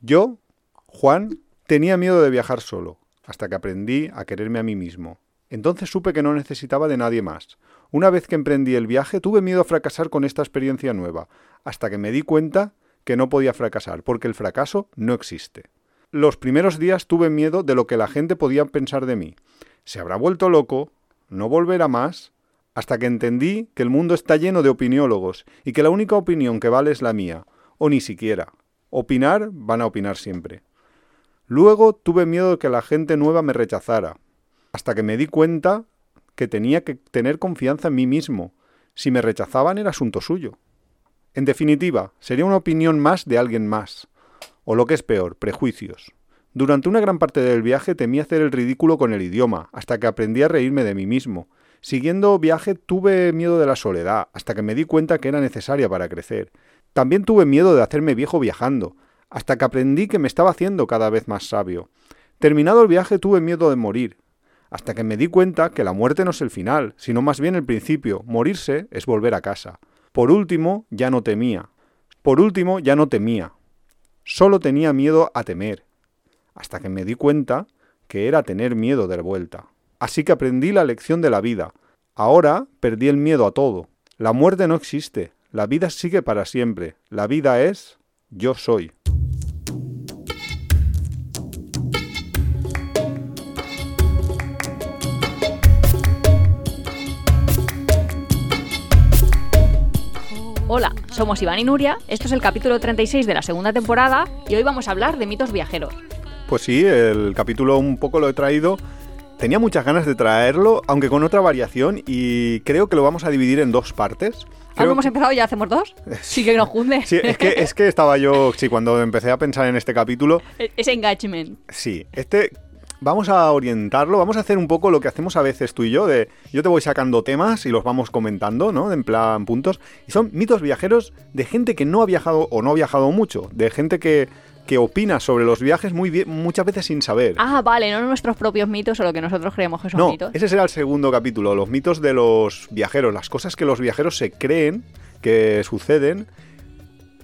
Yo, Juan, tenía miedo de viajar solo, hasta que aprendí a quererme a mí mismo. Entonces supe que no necesitaba de nadie más. Una vez que emprendí el viaje, tuve miedo a fracasar con esta experiencia nueva, hasta que me di cuenta que no podía fracasar, porque el fracaso no existe. Los primeros días tuve miedo de lo que la gente podía pensar de mí. ¿Se habrá vuelto loco? ¿No volverá más? Hasta que entendí que el mundo está lleno de opiniólogos y que la única opinión que vale es la mía, o ni siquiera. Opinar van a opinar siempre. Luego tuve miedo de que la gente nueva me rechazara, hasta que me di cuenta que tenía que tener confianza en mí mismo. Si me rechazaban era asunto suyo. En definitiva, sería una opinión más de alguien más. O lo que es peor, prejuicios. Durante una gran parte del viaje temí hacer el ridículo con el idioma, hasta que aprendí a reírme de mí mismo. Siguiendo viaje tuve miedo de la soledad, hasta que me di cuenta que era necesaria para crecer. También tuve miedo de hacerme viejo viajando, hasta que aprendí que me estaba haciendo cada vez más sabio. Terminado el viaje tuve miedo de morir, hasta que me di cuenta que la muerte no es el final, sino más bien el principio. Morirse es volver a casa. Por último, ya no temía. Por último, ya no temía. Solo tenía miedo a temer, hasta que me di cuenta que era tener miedo de vuelta. Así que aprendí la lección de la vida. Ahora perdí el miedo a todo. La muerte no existe. La vida sigue para siempre. La vida es yo soy. Hola, somos Iván y Nuria, esto es el capítulo 36 de la segunda temporada y hoy vamos a hablar de mitos viajeros. Pues sí, el capítulo un poco lo he traído. Tenía muchas ganas de traerlo, aunque con otra variación, y creo que lo vamos a dividir en dos partes. ¿Algo hemos empezado ya hacemos dos? Sí que nos junde. Sí, es que, es que estaba yo, sí, cuando empecé a pensar en este capítulo... Ese engagement. Sí, este vamos a orientarlo, vamos a hacer un poco lo que hacemos a veces tú y yo, de yo te voy sacando temas y los vamos comentando, ¿no? En plan puntos. Y son mitos viajeros de gente que no ha viajado o no ha viajado mucho, de gente que, que opina sobre los viajes muy bien, muchas veces sin saber. Ah, vale, no nuestros propios mitos o lo que nosotros creemos que son no, mitos. Ese será el segundo capítulo, los mitos de los viajeros, las cosas que los viajeros se creen que suceden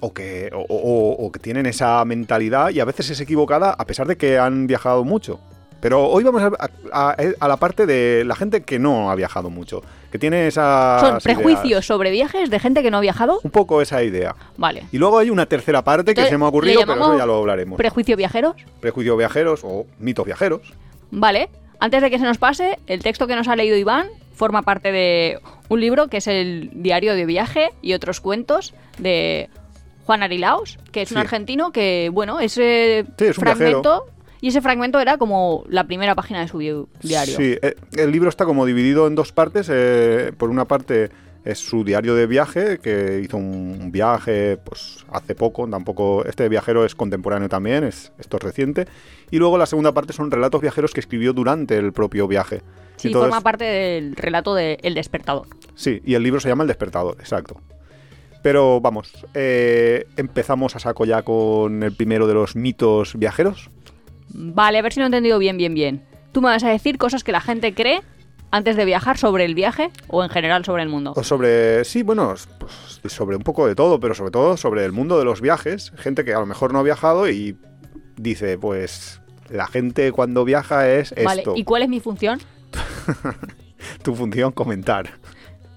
o que, o, o, o que tienen esa mentalidad y a veces es equivocada a pesar de que han viajado mucho. Pero hoy vamos a, a, a, la parte de la gente que no ha viajado mucho, que tiene esa... ¿Son prejuicios ideas. sobre viajes de gente que no ha viajado? Un poco esa idea. Vale. Y luego hay una tercera parte Entonces, que se me ha ocurrido, pero eso ya lo hablaremos. ¿Prejuicio viajeros? Prejuicio viajeros o mitos viajeros. Vale. Antes de que se nos pase, el texto que nos ha leído Iván forma parte de un libro que es el Diario de Viaje y otros cuentos de Juan Arilaos, que es sí. un argentino que, bueno, ese sí, es un fragmento... Viajero. Y ese fragmento era como la primera página de su diario. Sí, eh, el libro está como dividido en dos partes. Eh, por una parte es su diario de viaje, que hizo un viaje pues hace poco, tampoco este viajero es contemporáneo también, es, esto es reciente. Y luego la segunda parte son relatos viajeros que escribió durante el propio viaje. Sí, Entonces, forma parte del relato de El Despertador. Sí, y el libro se llama El Despertador, exacto. Pero vamos, eh, empezamos a saco ya con el primero de los mitos viajeros. Vale, a ver si lo he entendido bien, bien, bien. Tú me vas a decir cosas que la gente cree antes de viajar sobre el viaje o en general sobre el mundo. O sobre, sí, bueno, pues sobre un poco de todo, pero sobre todo sobre el mundo de los viajes. Gente que a lo mejor no ha viajado y dice, pues la gente cuando viaja es esto. Vale, ¿y cuál es mi función? tu función, comentar.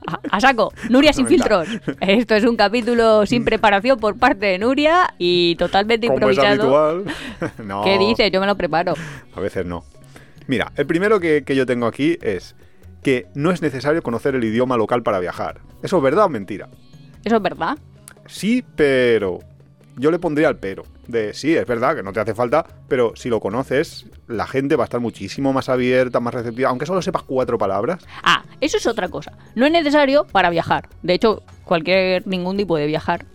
A, a, saco, Nuria sin filtros. Esto es un capítulo sin preparación por parte de Nuria y totalmente Como improvisado. Es habitual. no. ¿Qué dices? Yo me lo preparo. A veces no. Mira, el primero que, que, yo tengo aquí es que no es necesario conocer el idioma local para viajar. ¿Eso es verdad o mentira? ¿Eso es verdad? Sí, pero yo le pondría el pero. De sí, es verdad que no te hace falta, pero si lo conoces, la gente va a estar muchísimo más abierta, más receptiva, aunque solo sepas cuatro palabras. Ah, eso es otra cosa. No es necesario para viajar. De hecho, cualquier, ningún tipo de viajar.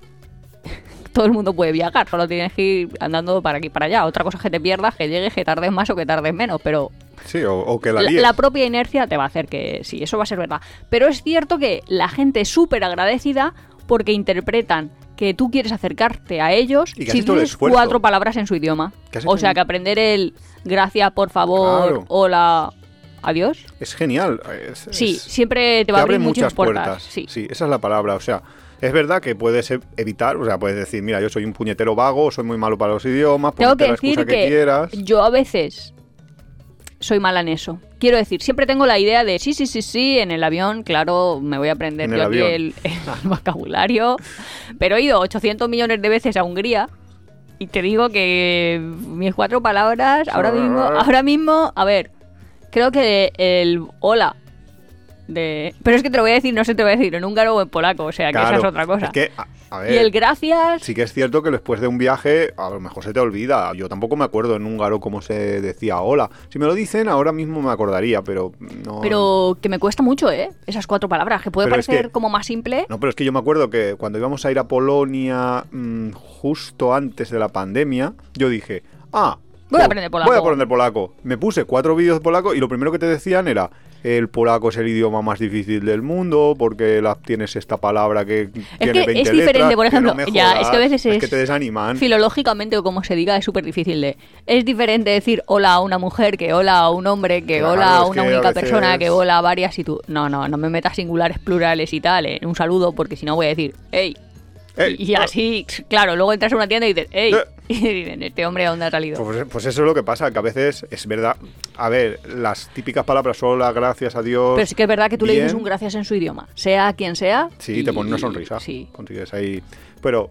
Todo el mundo puede viajar, solo tienes que ir andando para aquí para allá. Otra cosa es que te pierdas, que llegues, que tardes más o que tardes menos, pero Sí, o, o, que la, la, la, propia inercia te va a hacer que sí, eso va a ser verdad. Pero es cierto que la gente es súper agradecida porque interpretan que tú quieres acercarte a ellos y si tienes cuatro palabras en su idioma. O sea, que aprender el gracias, por favor, claro. hola, adiós. Es genial. Es, sí, es, siempre te va a abrir muchas puertas. puertas. Sí. sí, esa es la palabra. O sea, Es verdad que puedes e- evitar, o sea, puedes decir, mira, yo soy un puñetero vago, soy muy malo para los idiomas, Tengo ponerte que la excusa decir que, que, quieras. yo a veces soy mala en eso. Quiero decir, siempre tengo la idea de sí, sí, sí, sí, en el avión, claro, me voy a aprender yo aquí el, el vocabulario. Pero he ido 800 millones de veces a Hungría y te digo que mis cuatro palabras, ahora mismo, ahora mismo, a ver, creo que el hola de... Pero es que te lo voy a decir, no sé, te lo voy a decir en húngaro o en polaco, o sea, que esa es otra cosa. es que, a, a ver, y el gracias... sí que es cierto que después de un viaje a lo mejor se te olvida. Yo tampoco me acuerdo en húngaro cómo se decía hola. Si me lo dicen, ahora mismo me acordaría, pero no... Pero que me cuesta mucho, ¿eh? Esas cuatro palabras, que puede Pero es parecer que- como más simple. No, pero es que yo me acuerdo que cuando íbamos a ir a Polonia mm, justo antes de la pandemia, yo dije, ah, Voy a aprender polaco. Voy a aprender polaco. Me puse cuatro vídeos de polaco y lo primero que te decían era, el polaco es el idioma más difícil del mundo porque la, tienes esta palabra que tiene que 20 es diferente, letras, por ejemplo, no ya, es que a veces es que te desaniman. Filológicamente o como se diga es súper difícil de... Es diferente decir hola a una mujer que hola a un hombre, que Claro, hola a es una a única veces- persona, que hola a varias y tú... No, no, no me metas singulares, plurales y tal en un saludo porque si no voy a decir hey. Ey, y, así, claro, luego entras a una tienda y dices hey. Eh. Y dicen, este hombre, ¿a dónde ha salido? Pues, pues eso es lo que pasa, que a veces es verdad. A ver, las típicas palabras hola, gracias a Dios. Pero sí que es verdad que tú le dices un gracias en su idioma, sea quien sea. Sí, y- te pone una sonrisa. Sí. Consigues ahí. Pero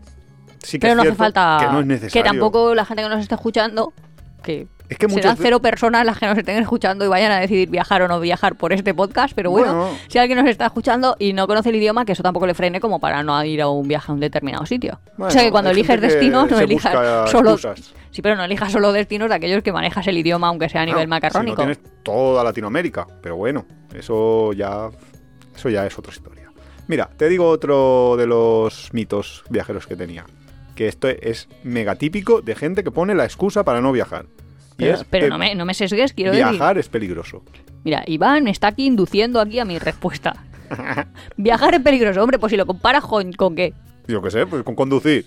sí que Pero es no hace falta que no es necesario. que tampoco la gente que nos esté escuchando, que, Es que serán cero personas las que nos estén escuchando y vayan a decidir viajar o no viajar por este podcast, pero bueno, Bueno. si alguien nos está escuchando y no conoce el idioma, que eso tampoco le frene como para no ir a un viaje a un determinado sitio. Bueno, o sea que cuando eliges destinos, no elijas solo... excusas. Sí, pero no elijas solo destinos de aquellos que manejas el idioma, aunque sea a nivel No, macarrónico. Si no tienes toda Latinoamérica, pero bueno, eso ya, eso ya es otra historia. Mira, te digo otro de los mitos viajeros que tenía. Que esto es mega típico de gente que pone la excusa para no viajar. Y Pero, es pero que no, me, no me sesgues, quiero decir. viajar es peligroso. Mira, Iván está aquí induciendo aquí a mi respuesta. Viajar es peligroso, hombre, pues si lo comparas con, con qué. Yo qué sé, pues con conducir.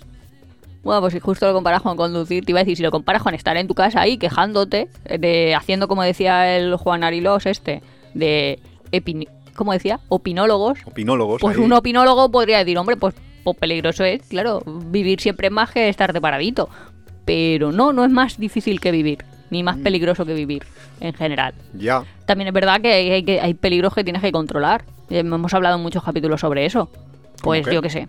Bueno, pues si justo lo comparas con conducir, te iba a decir, si lo comparas con estar en tu casa ahí quejándote, eh, de haciendo como decía el Juan Arilos este, de epini- ¿cómo decía? Opinólogos, Opinólogos. pues ahí. un opinólogo podría decir, hombre, pues, pues peligroso es, claro, vivir siempre más que estar de paradito. Pero no, no es más difícil que vivir, ni Mm. más peligroso que vivir, en general. Ya. También es verdad que hay, hay que- hay peligros que tienes que controlar. Hemos hablado en muchos capítulos sobre eso. Pues yo qué sé.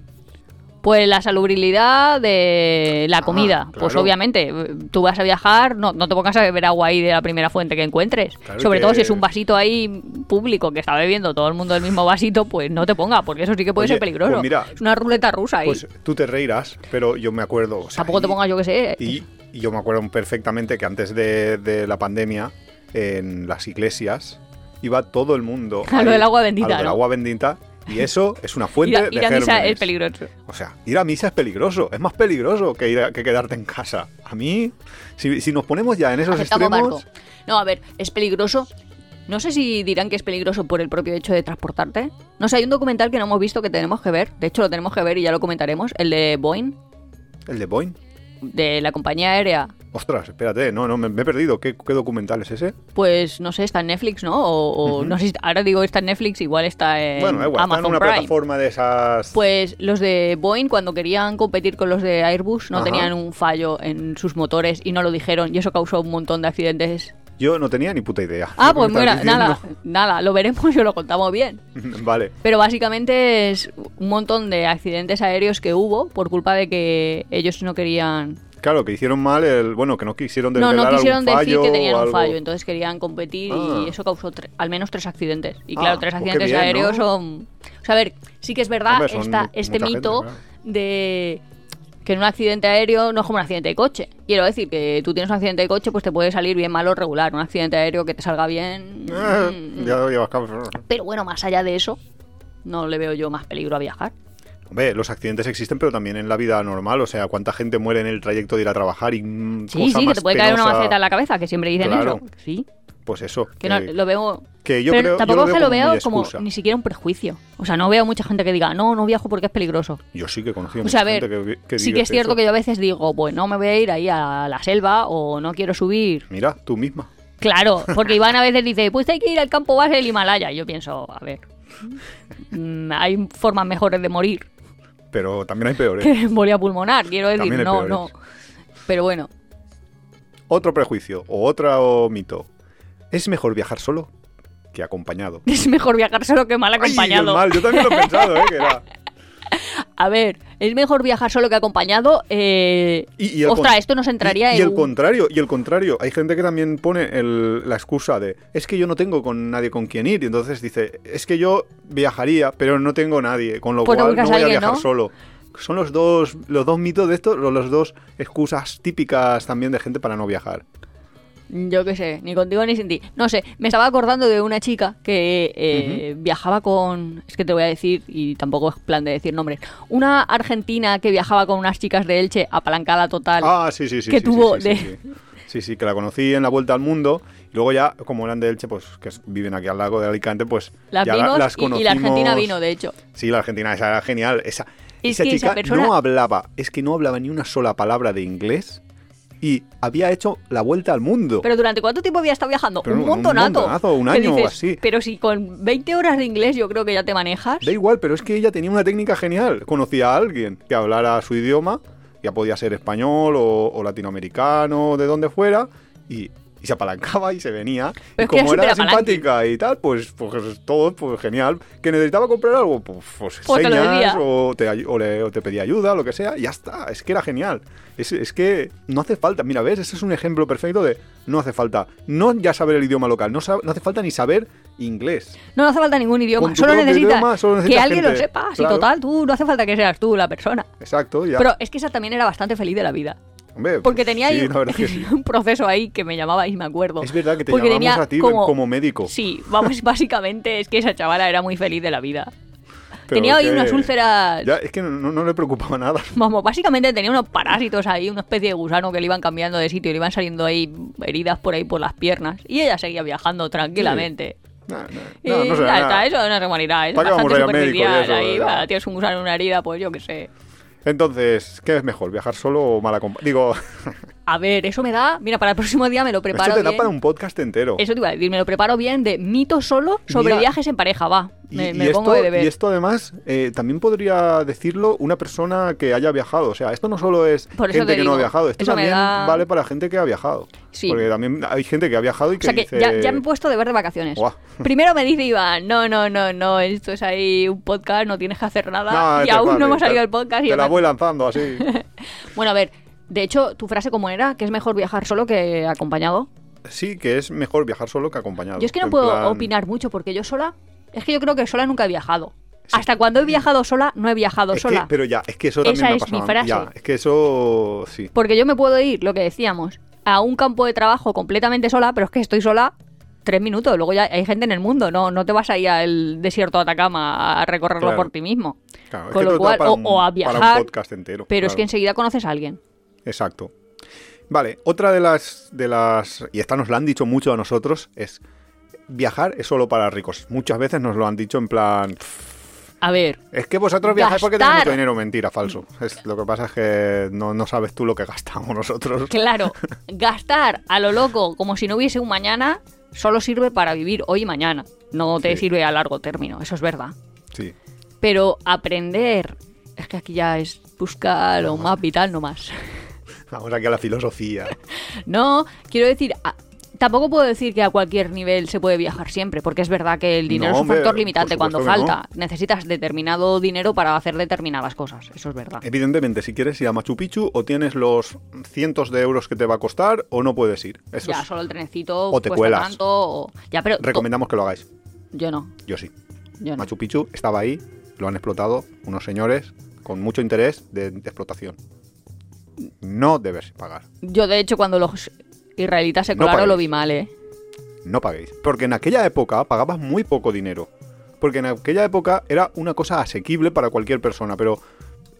Pues la salubridad de la Ah, comida. Pues obviamente, tú vas a viajar, no, no te pongas a beber agua ahí de la primera fuente que encuentres. Claro Sobre que- todo si es un vasito ahí público que está bebiendo todo el mundo del mismo vasito, pues no te ponga, porque eso sí que puede Oye, ser peligroso. pues mira, es una ruleta rusa ahí. Pues tú te reirás, pero yo me acuerdo. o sea, Tampoco te pongas, yo qué sé. Y, y yo me acuerdo perfectamente que antes de, de la pandemia, en las iglesias, iba todo el mundo. A lo ahí, del agua bendita, A lo del ¿no? agua bendita. Y eso es una fuente ir a, de ir a misa gérmenes. es peligroso. O sea, ir a misa es peligroso. Es más peligroso que, ir a- que quedarte en casa. A mí, si, si nos ponemos ya en esos Aceptamos extremos... No, a ver, es peligroso. No sé si dirán que es peligroso por el propio hecho de transportarte. No sé, hay un documental que no hemos visto que tenemos que ver. De hecho, lo tenemos que ver y ya lo comentaremos. El de Boeing, El de Boeing. De la compañía aérea. Ostras, espérate, no, no, me, me he perdido. ¿Qué, qué documental es ese? Pues no sé, está en Netflix, ¿no? O, o no sé, ahora digo está en Netflix, igual está en bueno, igual, está en Amazon una Prime. plataforma de esas... Pues los de Boeing, cuando querían competir con los de Airbus, no Ajá. tenían un fallo en sus motores y no lo dijeron, y eso causó un montón de accidentes. Yo no tenía ni puta idea. Ah, pues mira, nada, nada, lo veremos y lo contamos bien. vale. Pero básicamente es un montón de accidentes aéreos que hubo por culpa de que ellos no querían... Claro, que hicieron mal el... Bueno, que no quisieron No, no quisieron algún decir fallo que tenían un fallo, entonces querían competir Ah. y eso causó tre- al menos tres accidentes. Y Ah, claro, tres pues accidentes bien, aéreos ¿no? son... O sea, a ver, sí que es verdad Hombre, mu- este gente, mito claro. de que en un accidente aéreo no es como un accidente de coche. Quiero decir que tú tienes un accidente de coche, pues te puede salir bien, malo o regular. Un accidente aéreo que te salga bien... Eh, ya lo llevas. Pero bueno, más allá de eso, no le veo yo más peligro a viajar. Hombre, los accidentes existen, pero también en la vida normal. O sea, cuánta gente muere en el trayecto de ir a trabajar y mm, Sí, cosa sí, que te puede caer una maceta en la cabeza, que siempre dicen Claro. eso. Sí, Pues eso. que no, lo veo... que yo pero creo, yo tampoco lo veo que lo como veo ni siquiera un prejuicio. O sea, no veo mucha gente que diga, no, no viajo porque es peligroso. Yo sí que he conocido O sea, a mucha ver, gente que, que sí que es cierto eso. que yo a veces digo, pues no me voy a ir ahí a la selva o no quiero subir. Mira, tú misma. Claro, porque Iván a veces dice, pues hay que ir al campo base del Himalaya. Y yo pienso, a ver, mm, hay formas mejores de morir. pero también hay peores. que embolia pulmonar, quiero decir, no, peores. no. Pero bueno, Otro prejuicio o otro mito. ¿Es mejor viajar solo que acompañado? es mejor viajar solo que mal Ay, el acompañado. mal, yo también lo he pensado, ¿eh? Que era... A ver, es mejor viajar solo que acompañado. Eh... Y, y el Ostras, con- esto nos entraría y, y en el un- contrario, y el contrario. Hay gente que también pone el- la excusa de es que yo no tengo con nadie con quien ir. Y entonces dice, es que yo viajaría, pero no tengo nadie, con lo Pues cual no voy a viajar ¿no? solo. Son los dos, los dos mitos de estos, o las dos excusas típicas también de gente para no viajar. Yo qué sé, ni contigo ni sin ti. No sé, me estaba acordando de una chica que eh, viajaba con. Es que te voy a decir, y tampoco es plan de decir nombres. Una argentina que viajaba con unas chicas de Elche, apalancada total. Ah, sí, sí, sí. que sí, tuvo sí, sí, de- sí, sí. Que la conocí en la vuelta al mundo. Y luego ya, como eran de Elche, pues que viven aquí al lago de Alicante, pues las ya vimos las y- y, la Argentina conocimos. vino, de hecho. Sí, la Argentina, esa era genial. Esa, Es esa chica persona- no hablaba, es que no hablaba ni una sola palabra de inglés y había hecho la vuelta al mundo. Pero ¿durante cuánto tiempo había estado viajando? Pero un un montonato. montonazo, un año o así. Pero si con 20 horas de inglés yo creo que ya te manejas. Da igual, pero es que ella tenía una técnica genial. Conocía a alguien que hablara su idioma, ya podía ser español o, o latinoamericano, de donde fuera, y, y se apalancaba y se venía. Pero y como era simpática y tal, pues, pues todo pues genial. Que necesitaba comprar algo, pues, pues te lo señas decía. o te, o le- o te pedía ayuda, lo que sea, y ya está. Es que era genial. Es, es que no hace falta, mira, ves, ese es un ejemplo perfecto de no hace falta, no ya saber el idioma local, no, no hace falta ni saber inglés. No, no hace falta ningún idioma. Solo necesitas idioma, solo que alguien lo sepa. Si Claro. total, tú no hace falta que seas tú la persona. Exacto, ya. Pero es que esa también era bastante feliz de la vida. Hombre, Porque tenía sí, ahí la verdad que sí. un proceso ahí que me llamaba y me acuerdo. Es verdad que te Porque llamamos tenía a ti como- como, médico. Sí, vamos, básicamente es que esa chavala era muy feliz de la vida. pero tenía ahí unas úlceras. Ya, es que no, le preocupaba nada. Vamos, básicamente tenía unos parásitos ahí, una especie de gusano que le iban cambiando de sitio, le iban saliendo ahí heridas por ahí por las piernas. Y ella seguía viajando tranquilamente. No, no, Y no, no sé, ya nada. está, eso es humanidad, es ¿Para qué vamos bastante médico y superficial. eso? ahí, va, tienes un gusano en una herida, pues yo qué sé. Entonces, ¿qué es mejor? ¿Viajar solo o mal acompañado? Digo, A ver, eso me da. Mira, para el próximo día me lo preparo. esto te da bien. para un podcast entero. Eso te iba a decir, me lo preparo bien de mito solo sobre Mira, viajes en pareja, va. Y, Me, y me esto, pongo de deber. y esto además eh, también podría decirlo una persona que haya viajado. O sea, esto no solo es Por eso gente te que no ha viajado, esto eso también da- vale para gente que ha viajado. Sí. Porque también hay gente que ha viajado y O que sea que dice... ya, ya me he puesto de ver de vacaciones. Buah. Primero me dice Iván, no, no, no, no, esto es ahí un podcast, no tienes que hacer nada. No, y aún no hemos salido del podcast. Y Te la voy lanzando así. Bueno, a ver, de hecho, tu frase como era, que es mejor viajar solo que acompañado. Sí, que es mejor viajar solo que acompañado. Yo es que no En puedo plan- opinar mucho porque yo sola, es que yo creo que sola nunca he viajado. Hasta cuando he viajado sola, no he viajado Es que- sola. pero ya, es que eso también Esa me es mi frase. Ya, es que eso sí. Porque yo me puedo ir, lo que decíamos, a un campo de trabajo completamente sola, pero es que estoy sola tres minutos. Luego ya hay gente en el mundo, no, no te vas a ir al desierto de Atacama a recorrerlo Claro. por ti mismo. Claro, Con lo cual, o- un- o a para viajar, un podcast entero. Pero es que enseguida conoces a alguien. Exacto. Vale, otra de las, de las, y esta nos la han dicho mucho a nosotros, es viajar es solo para ricos. Muchas veces nos lo han dicho en plan, "Pff, A ver, es que vosotros viajáis porque tenéis mucho dinero. Mentira, falso. Es, lo que pasa es que no, no sabes tú lo que gastamos nosotros. claro, gastar a lo loco como si no hubiese un mañana solo sirve para vivir hoy y mañana. No te Sí. sirve a largo término, eso es verdad. Sí. Pero aprender, es que aquí ya es buscar un mapa y tal, no más. Vamos aquí a la filosofía. No, quiero decir, a- tampoco puedo decir que a cualquier nivel se puede viajar siempre, porque es verdad que el dinero No, es un factor limitante cuando falta. Necesitas determinado dinero para hacer determinadas cosas, eso es verdad. Evidentemente, si quieres ir a Machu Picchu, o tienes los cientos de euros que te va a costar, o no puedes ir. Eso ya, es- solo el trenecito o te cuelas. tanto, o- Ya, pero... recomendamos que lo hagáis. Yo no, Yo sí. yo no. Machu Picchu estaba ahí, lo han explotado unos señores con mucho interés de, de explotación. No debes pagar. Yo, de hecho, cuando los israelitas se No colaron lo vi mal, ¿eh? No paguéis. Porque en aquella época pagabas muy poco dinero. Porque en aquella época era una cosa asequible para cualquier persona. Pero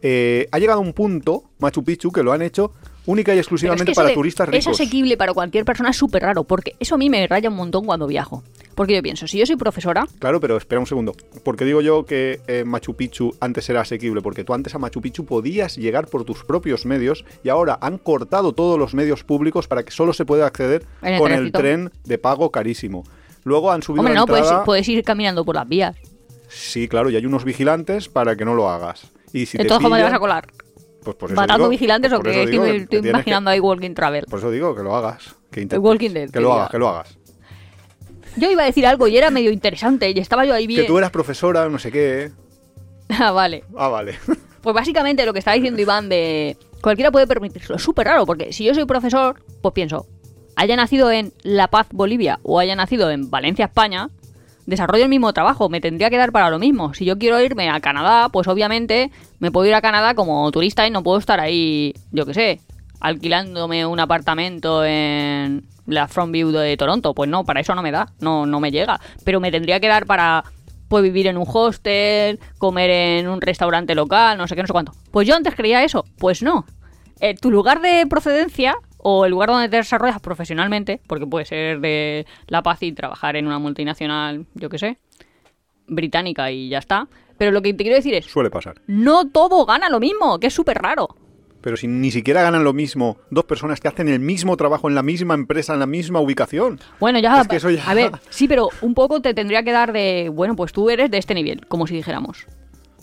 eh, ha llegado un punto, Machu Picchu, que lo han hecho única y es exclusivamente que para de- turistas Es ricos. asequible para cualquier persona, es súper raro, porque eso a mí me raya un montón cuando viajo. Porque yo pienso, si yo soy profesora, Claro, pero espera un segundo. Porque digo yo que eh, Machu Picchu antes era asequible? Porque tú antes a Machu Picchu podías llegar por tus propios medios y ahora han cortado todos los medios públicos para que solo se pueda acceder el con el tren de pago carísimo. Luego han subido hombre, la no, entrada. puedes ir caminando por las vías. Sí, claro, y hay unos vigilantes para que no lo hagas. Y si te Entonces, ¿cómo te vas a colar? Pues por eso ¿Matando digo- vigilantes o qué? Estoy, que estoy tienes que- imaginando ahí Walking Travel. Por eso digo que lo hagas. Que intentes. Walking Dead, Que lo hagas, que lo hagas. Yo iba a decir algo y era medio interesante y estaba yo ahí bien. Que tú eras profesora, no sé qué. Ah, vale. Ah, vale. Pues básicamente lo que está diciendo Iván de cualquiera puede permitírselo. Es súper raro porque si yo soy profesor, pues pienso, haya nacido en La Paz, Bolivia o haya nacido en Valencia, España, desarrollo el mismo trabajo, me tendría que dar para lo mismo. Si yo quiero irme a Canadá, pues obviamente me puedo ir a Canadá como turista y no puedo estar ahí, yo qué sé, alquilándome un apartamento en la Front View de Toronto. Pues no, para eso no me da, no, no me llega. Pero me tendría que dar para pues vivir en un hostel, comer en un restaurante local, no sé qué, no sé cuánto. Pues yo antes creía eso, pues no. Eh, tu lugar de procedencia o el lugar donde te desarrollas profesionalmente, porque puede ser de La Paz y trabajar en una multinacional, yo qué sé, británica y ya está. Pero lo que te quiero decir es, Suele pasar. no todo gana lo mismo, que es súper raro. Pero si ni siquiera ganan lo mismo dos personas que hacen el mismo trabajo en la misma empresa, en la misma ubicación. Bueno, ya, Es que eso ya- A ver, sí, pero un poco te tendría que dar de, bueno, pues tú eres de este nivel, como si dijéramos.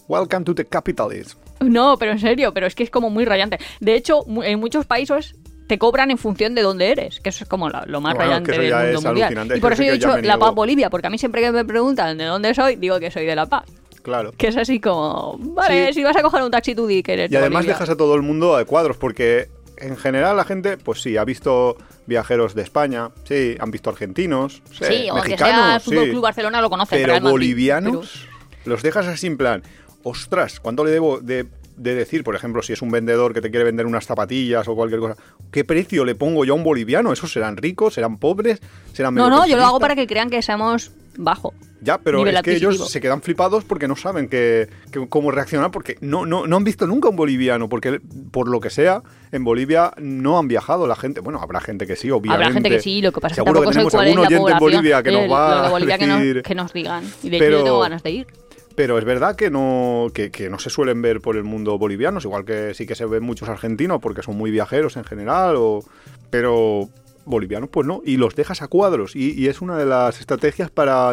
Welcome to the capitalism. No, pero en serio, pero es que es como muy rayante. De hecho, en muchos países te cobran en función de dónde eres, que eso es como la- lo más Bueno, rayante del mundo mundial. Y por eso yo he dicho La. Paz Bolivia, porque a mí siempre que me preguntan de dónde soy, digo que soy de La Paz. Claro. Que es así como, vale, Sí. si vas a coger un taxi tú di que eres Y de además Bolivia. dejas a todo el mundo a cuadros, porque en general la gente, pues sí, ha visto viajeros de España, sí, han visto argentinos, sí, Sí, o que mexicanos, sea Fútbol sí. Club Barcelona lo conoce, pero bolivianos los dejas así en plan, ostras, ¿cuánto le debo de, de decir? Por ejemplo, si es un vendedor que te quiere vender unas zapatillas o cualquier cosa, ¿qué precio le pongo yo a un boliviano? ¿Esos serán ricos? ¿Serán pobres? ¿Serán No, no, yo lo hago para que crean que seamos bajo. Ya, pero es que ellos se quedan flipados porque no saben que, que- cómo reaccionar, porque no, no, no han visto nunca un boliviano, porque por lo que sea, en Bolivia no han viajado la gente. Bueno, habrá gente que sí, obviamente. Habrá gente que sí, lo que pasa es que tampoco tenemos cuál es algún oyente en. Bolivia que Eh, nos va de Bolivia a que, nos, que digan. Y de hecho Pero- yo tengo ganas de ir. Pero es verdad que no, que, que no se suelen ver por el mundo bolivianos, igual que sí que se ven muchos argentinos porque son muy viajeros en general, o, pero bolivianos pues no, y los dejas a cuadros, y, y es una de las estrategias para,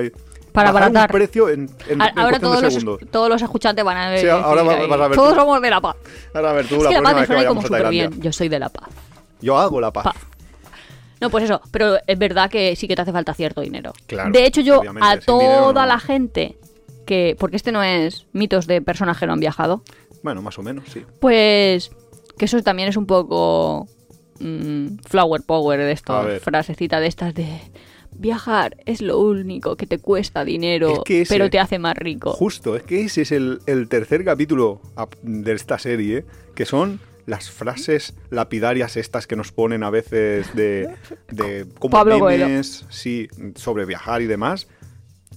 Para bajar un abaratar. precio en, en, Ahora todos de los, segundos. todos los escuchantes van a ver. Sí, ahora vas a ver Todos tú. somos de La Paz. Ahora a ver tú, es la que La Paz me suena como súper bien. Yo soy de La Paz. Yo hago la paz. Pa. No, pues eso, pero es verdad que sí que te hace falta cierto dinero. Claro, de hecho, yo a toda no. la gente que. Porque este no es mitos de personas que no han viajado. Bueno, más o menos, sí. Pues. Que eso también es un poco. Mm, flower power de esto. Frasecita de estas de. Viajar es lo único que te cuesta dinero, Es que ese- pero te hace más rico. Justo, es que ese es el, el tercer capítulo ap- de esta serie, que son las frases lapidarias estas que nos ponen a veces de, de como Pablo memes, sí, sobre viajar y demás.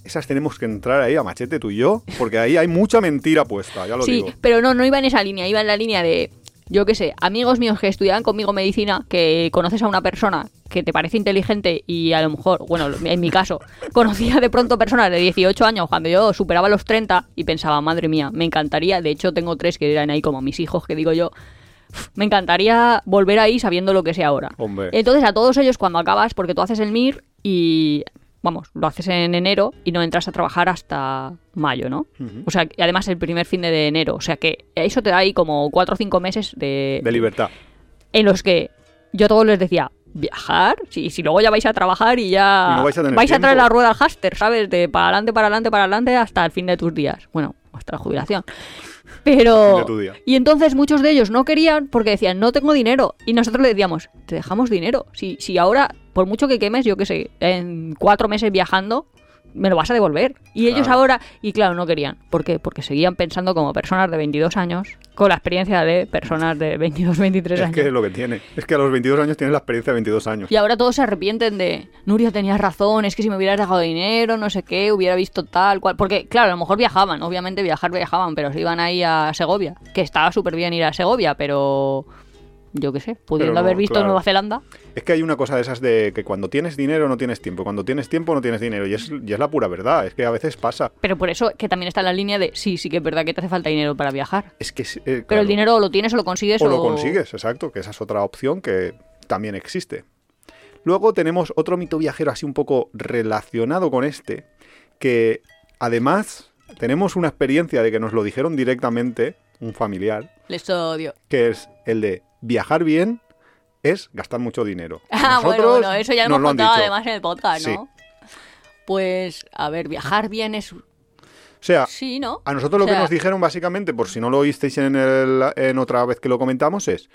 Esas tenemos que entrar ahí a machete tú y yo, porque ahí hay mucha mentira puesta, ya lo Sí, digo. pero no, no iba en esa línea, iba en la línea de, yo qué sé, amigos míos que estudiaban conmigo medicina, que conoces a una persona que te parece inteligente y a lo mejor, bueno, en mi caso, conocía de pronto personas de 18 años cuando yo superaba los 30 y pensaba, madre mía, me encantaría, de hecho tengo tres que eran ahí como mis hijos, que digo yo, "Uf, me encantaría volver ahí sabiendo lo que sé ahora. Hombre. Entonces a todos ellos cuando acabas, porque tú haces el MIR y, vamos, lo haces en enero y no entras a trabajar hasta mayo, ¿no? O sea, y además el primer fin de, enero. O sea que eso te da ahí como cuatro o cinco meses de, De libertad. en los que yo a todos les decía, viajar, si, si luego ya vais a trabajar y ya Y no vais a tener traer tiempo. la rueda al háster, ¿sabes? De para adelante, para adelante, para adelante hasta el fin de tus días. Bueno, hasta la jubilación. Pero... Y entonces muchos de ellos no querían porque decían, no tengo dinero. Y nosotros le decíamos, te dejamos dinero. Si, si ahora, por mucho que quemes, yo qué sé, en cuatro meses viajando, me lo vas a devolver. Y ellos ahora, y claro, no querían. ¿Por qué? Porque seguían pensando como personas de 22 años, con la experiencia de personas de 22, 23 Es años. que es lo que tiene. Es que a los 22 años tienes la experiencia de 22 años. Y ahora todos se arrepienten de, Nuria, tenías razón, es que si me hubieras dejado dinero, no sé qué, hubiera visto tal cual. Porque, claro, a lo mejor viajaban, obviamente viajar viajaban, pero se iban ahí a Segovia, que estaba súper bien ir a Segovia, pero yo qué sé, pudiendo no, haber visto claro. Nueva Zelanda. Es que hay una cosa de esas de que cuando tienes dinero no tienes tiempo. Cuando tienes tiempo no tienes dinero. Y es, y es la pura verdad. Es que a veces pasa. Pero por eso que también está en la línea de, sí, sí que es verdad que te hace falta dinero para viajar. Es que... eh, Pero el dinero o lo tienes o lo consigues o, O lo consigues, exacto, que esa es otra opción que también existe. Luego tenemos otro mito viajero así un poco relacionado con este, que además tenemos una experiencia de que nos lo dijeron directamente un familiar, Les odio. que es el de viajar bien es gastar mucho dinero. Ah, bueno, bueno, eso ya lo hemos contado además en el podcast, ¿no? Sí. Pues, a ver, viajar bien es... O sea, Sí, ¿no? a nosotros lo O sea, que nos dijeron básicamente, por si no lo oísteis en, el, en otra vez que lo comentamos, es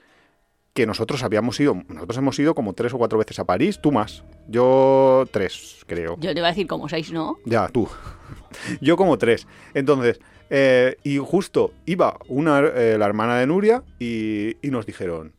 que nosotros habíamos ido, nosotros hemos ido como tres o cuatro veces a París, tú más, yo tres, creo. Yo te iba a decir como seis, ¿no? Ya, tú. Yo como tres. Entonces, eh, y justo iba una, eh, la hermana de Nuria y, y nos dijeron,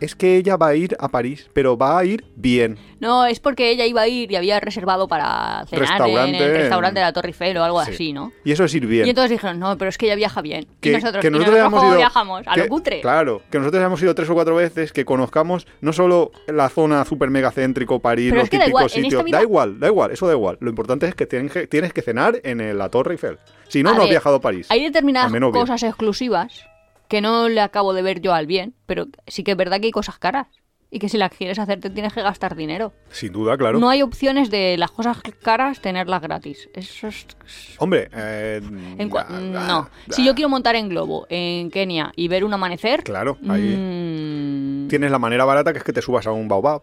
es que ella va a ir a París, pero va a ir bien. No, es porque ella iba a ir y había reservado para cenar en el restaurante de la Torre Eiffel o algo Sí. así, ¿no? Y eso es ir bien. Y entonces dijeron, no, pero es que ella viaja bien. que, y nosotros, que ¿y nosotros hayamos cómo ido- viajamos? A lo cutre. Claro, que nosotros hayamos ido tres o cuatro veces, que conozcamos no solo la zona super mega céntrico, París, Pero los es que da típicos igual, sitios. vida- Da igual, da igual, eso da igual. Lo importante es que tienes que, tienes que cenar en la Torre Eiffel. Si no, A no has viajado a París. Hay determinadas bien. cosas exclusivas que no le acabo de ver yo al bien, pero sí que es verdad que hay cosas caras. Y que si las quieres hacer te tienes que gastar dinero. Sin duda, claro. No hay opciones de las cosas caras tenerlas gratis. Eso es... Hombre, eh, en no. Si yo quiero montar en globo en Kenia y ver un amanecer... Claro, ahí mm, tienes la manera barata que es que te subas a un baobab.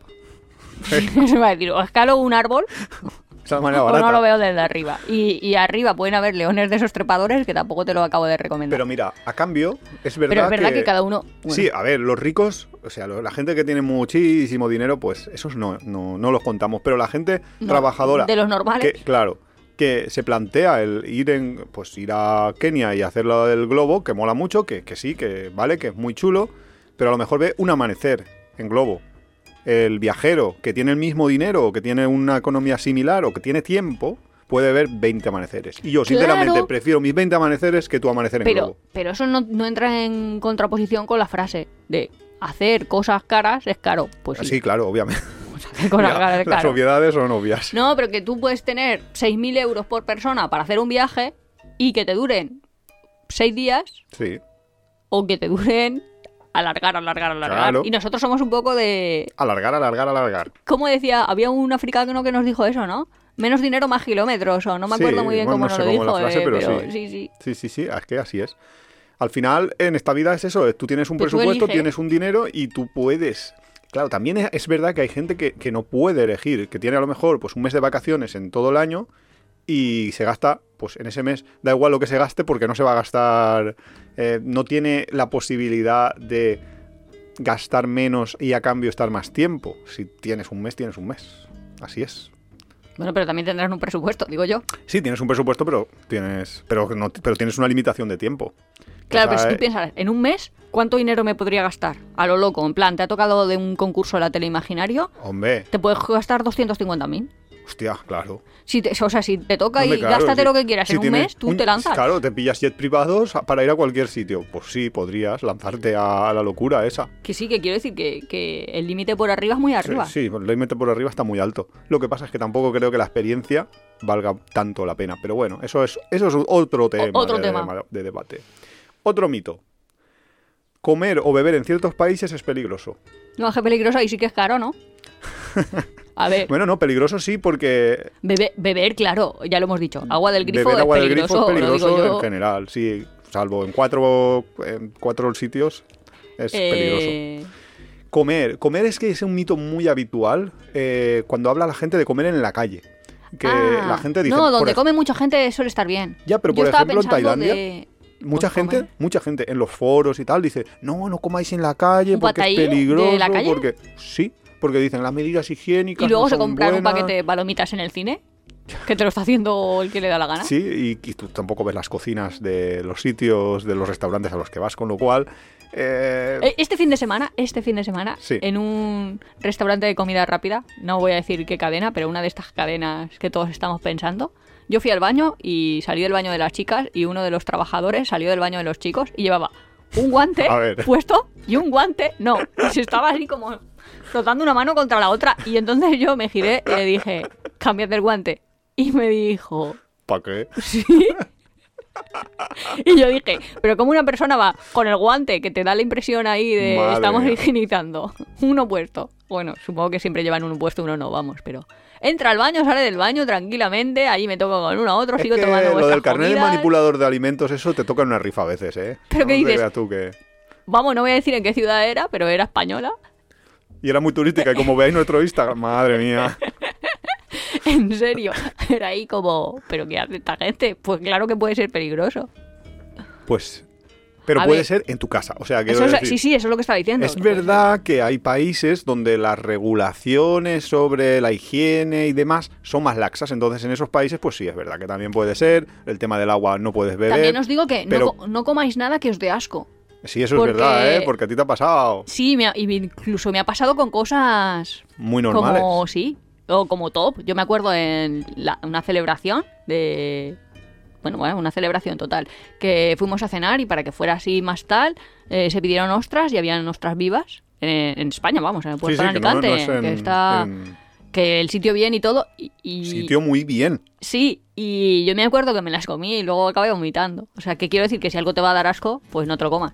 se va a decir, o escalo un árbol es la manera o barata. no lo veo desde arriba. Y, y arriba pueden haber leones de esos trepadores que tampoco te lo acabo de recomendar. Pero mira, a cambio, es verdad, Pero es verdad que, cada uno... bueno, Sí, a ver, los ricos, o sea, la gente que tiene muchísimo dinero, pues esos no, no, no los contamos. Pero la gente no, trabajadora, De los normales. que, claro, que se plantea el ir en, pues ir a Kenia y hacer lo del globo, que mola mucho, que, que sí, que vale, que es muy chulo, pero a lo mejor ve un amanecer en globo. El viajero que tiene el mismo dinero, o que tiene una economía similar, o que tiene tiempo, puede ver 20 amaneceres. Y yo, sinceramente, Claro. prefiero mis 20 amaneceres que tu amanecer en Pero, globo. pero eso no, no entra en contraposición con la frase de hacer cosas caras es caro. Pues sí, Sí, claro, obviamente. hacer cosas Ya, caras es Las obviedades son obvias. No, pero que tú puedes tener 6.000 euros por persona para hacer un viaje y que te duren 6 días Sí. o que te duren alargar, alargar, alargar. Claro. Y nosotros somos un poco de... Alargar, alargar, alargar. ¿Cómo decía? Había un africano que nos dijo eso, ¿no? Menos dinero, más kilómetros, o no me Sí, acuerdo muy bien bueno, cómo no nos sé lo cómo dijo, la frase, eh, pero pero sí. sí, sí. Sí, sí, sí, es que así es. Al final, en esta vida es eso, tú tienes un Pues presupuesto, tienes un dinero y tú puedes... Claro, también es, es verdad que hay gente que, que no puede elegir, que tiene a lo mejor pues un mes de vacaciones en todo el año y se gasta, pues en ese mes, da igual lo que se gaste porque no se va a gastar, eh, no tiene la posibilidad de gastar menos y a cambio estar más tiempo. Si tienes un mes, tienes un mes. Así es. Bueno, pero también tendrás un presupuesto, digo yo. Sí, tienes un presupuesto, pero tienes, pero no, pero tienes una limitación de tiempo. Claro, pero si eh, tú piensas, en un mes, ¿cuánto dinero me podría gastar? A lo loco, en plan, te ha tocado de un concurso de la tele imaginario, Hombre, te puedes gastar 250.000. hostia, claro. Si te, o sea, si te toca y claro, gástate lo que quieras si en un mes, tú un- te lanzas. Claro, te pillas jet privados para ir a cualquier sitio. Pues sí, podrías lanzarte a la locura esa. Que sí, que quiero decir que, que el límite por arriba es muy arriba. Sí, sí, el límite por arriba está muy alto. Lo que pasa es que tampoco creo que la experiencia valga tanto la pena. Pero bueno, eso es, eso es otro tema, otro de, tema. de- de debate. Otro mito. Comer o beber en ciertos países es peligroso. No, es que peligroso y sí que es caro, ¿no? A ver, Bueno, no, peligroso sí porque bebe- beber, claro, ya lo hemos dicho. Agua del grifo beber es agua del peligroso, grifo es peligroso yo. en general, sí, salvo en cuatro, en cuatro sitios es peligroso. Eh, Comer, comer es que es un mito muy habitual eh, cuando habla la gente de comer en la calle. Que ah, la gente dice, No, donde ej- come mucha gente suele estar bien. Ya, pero por ejemplo en Tailandia, de- mucha gente, comer. mucha gente en los foros y tal dice, no, no comáis en la calle ¿Un porque es bataí de peligroso, la calle? porque sí, porque dicen las medidas higiénicas Y luego no se compran un buenas". paquete de palomitas en el cine, que te lo está haciendo el que le da la gana. Sí, y, y tú tampoco ves las cocinas de los sitios, de los restaurantes a los que vas, con lo cual... eh, Eh, Este fin de semana, este fin de semana, Sí. en un restaurante de comida rápida, no voy a decir qué cadena, pero una de estas cadenas que todos estamos pensando, yo fui al baño y salí del baño de las chicas y uno de los trabajadores salió del baño de los chicos y llevaba un guante puesto y un guante, no, y se estaba así como frotando una mano contra la otra y entonces yo me giré y le dije, cámbiate el guante. Y me dijo, ¿Para qué? sí. Y yo dije, pero como una persona va con el guante que te da la impresión ahí de Madre estamos higienizando, uno puesto. Bueno, supongo que siempre llevan uno puesto, uno no, vamos, pero entra al baño, sale del baño tranquilamente, allí me toco con uno a otro, Es sigo que tomando lo del carnet de manipulador de alimentos, eso te toca en una rifa a veces, ¿eh? ¿Pero No te dices? tú que... Vamos, no voy a decir en qué ciudad era, pero era española. Y era muy turística, y como veáis nuestro Instagram, madre mía. En serio, era ahí como, ¿pero qué hace esta gente? Pues claro que puede ser peligroso. Pues... Pero A puede ver. ser en tu casa, o sea, Eso es- decir, sí, sí, eso es lo que estaba diciendo. Es verdad que hay países donde las regulaciones sobre la higiene y demás son más laxas, entonces en esos países pues sí, es verdad que también puede ser, el tema del agua no puedes beber. También os digo que pero- no, comáis nada que os dé asco. Sí, eso porque- es verdad, ¿eh? Porque a ti te ha pasado Sí, me ha- y incluso me ha pasado con cosas muy normales. como, sí, o como top. Yo me acuerdo en la- una celebración de... Bueno, bueno, una celebración total. Que fuimos a cenar y para que fuera así más tal, eh, se pidieron ostras y habían ostras vivas. En, en España, vamos, en el puerto sí, de que no, Alicante. no es en- que está... en Que el sitio bien y todo. Y, y- sitio muy bien. Sí, y yo me acuerdo que me las comí y luego acabé vomitando. O sea, que quiero decir que si algo te va a dar asco, pues no te lo comas.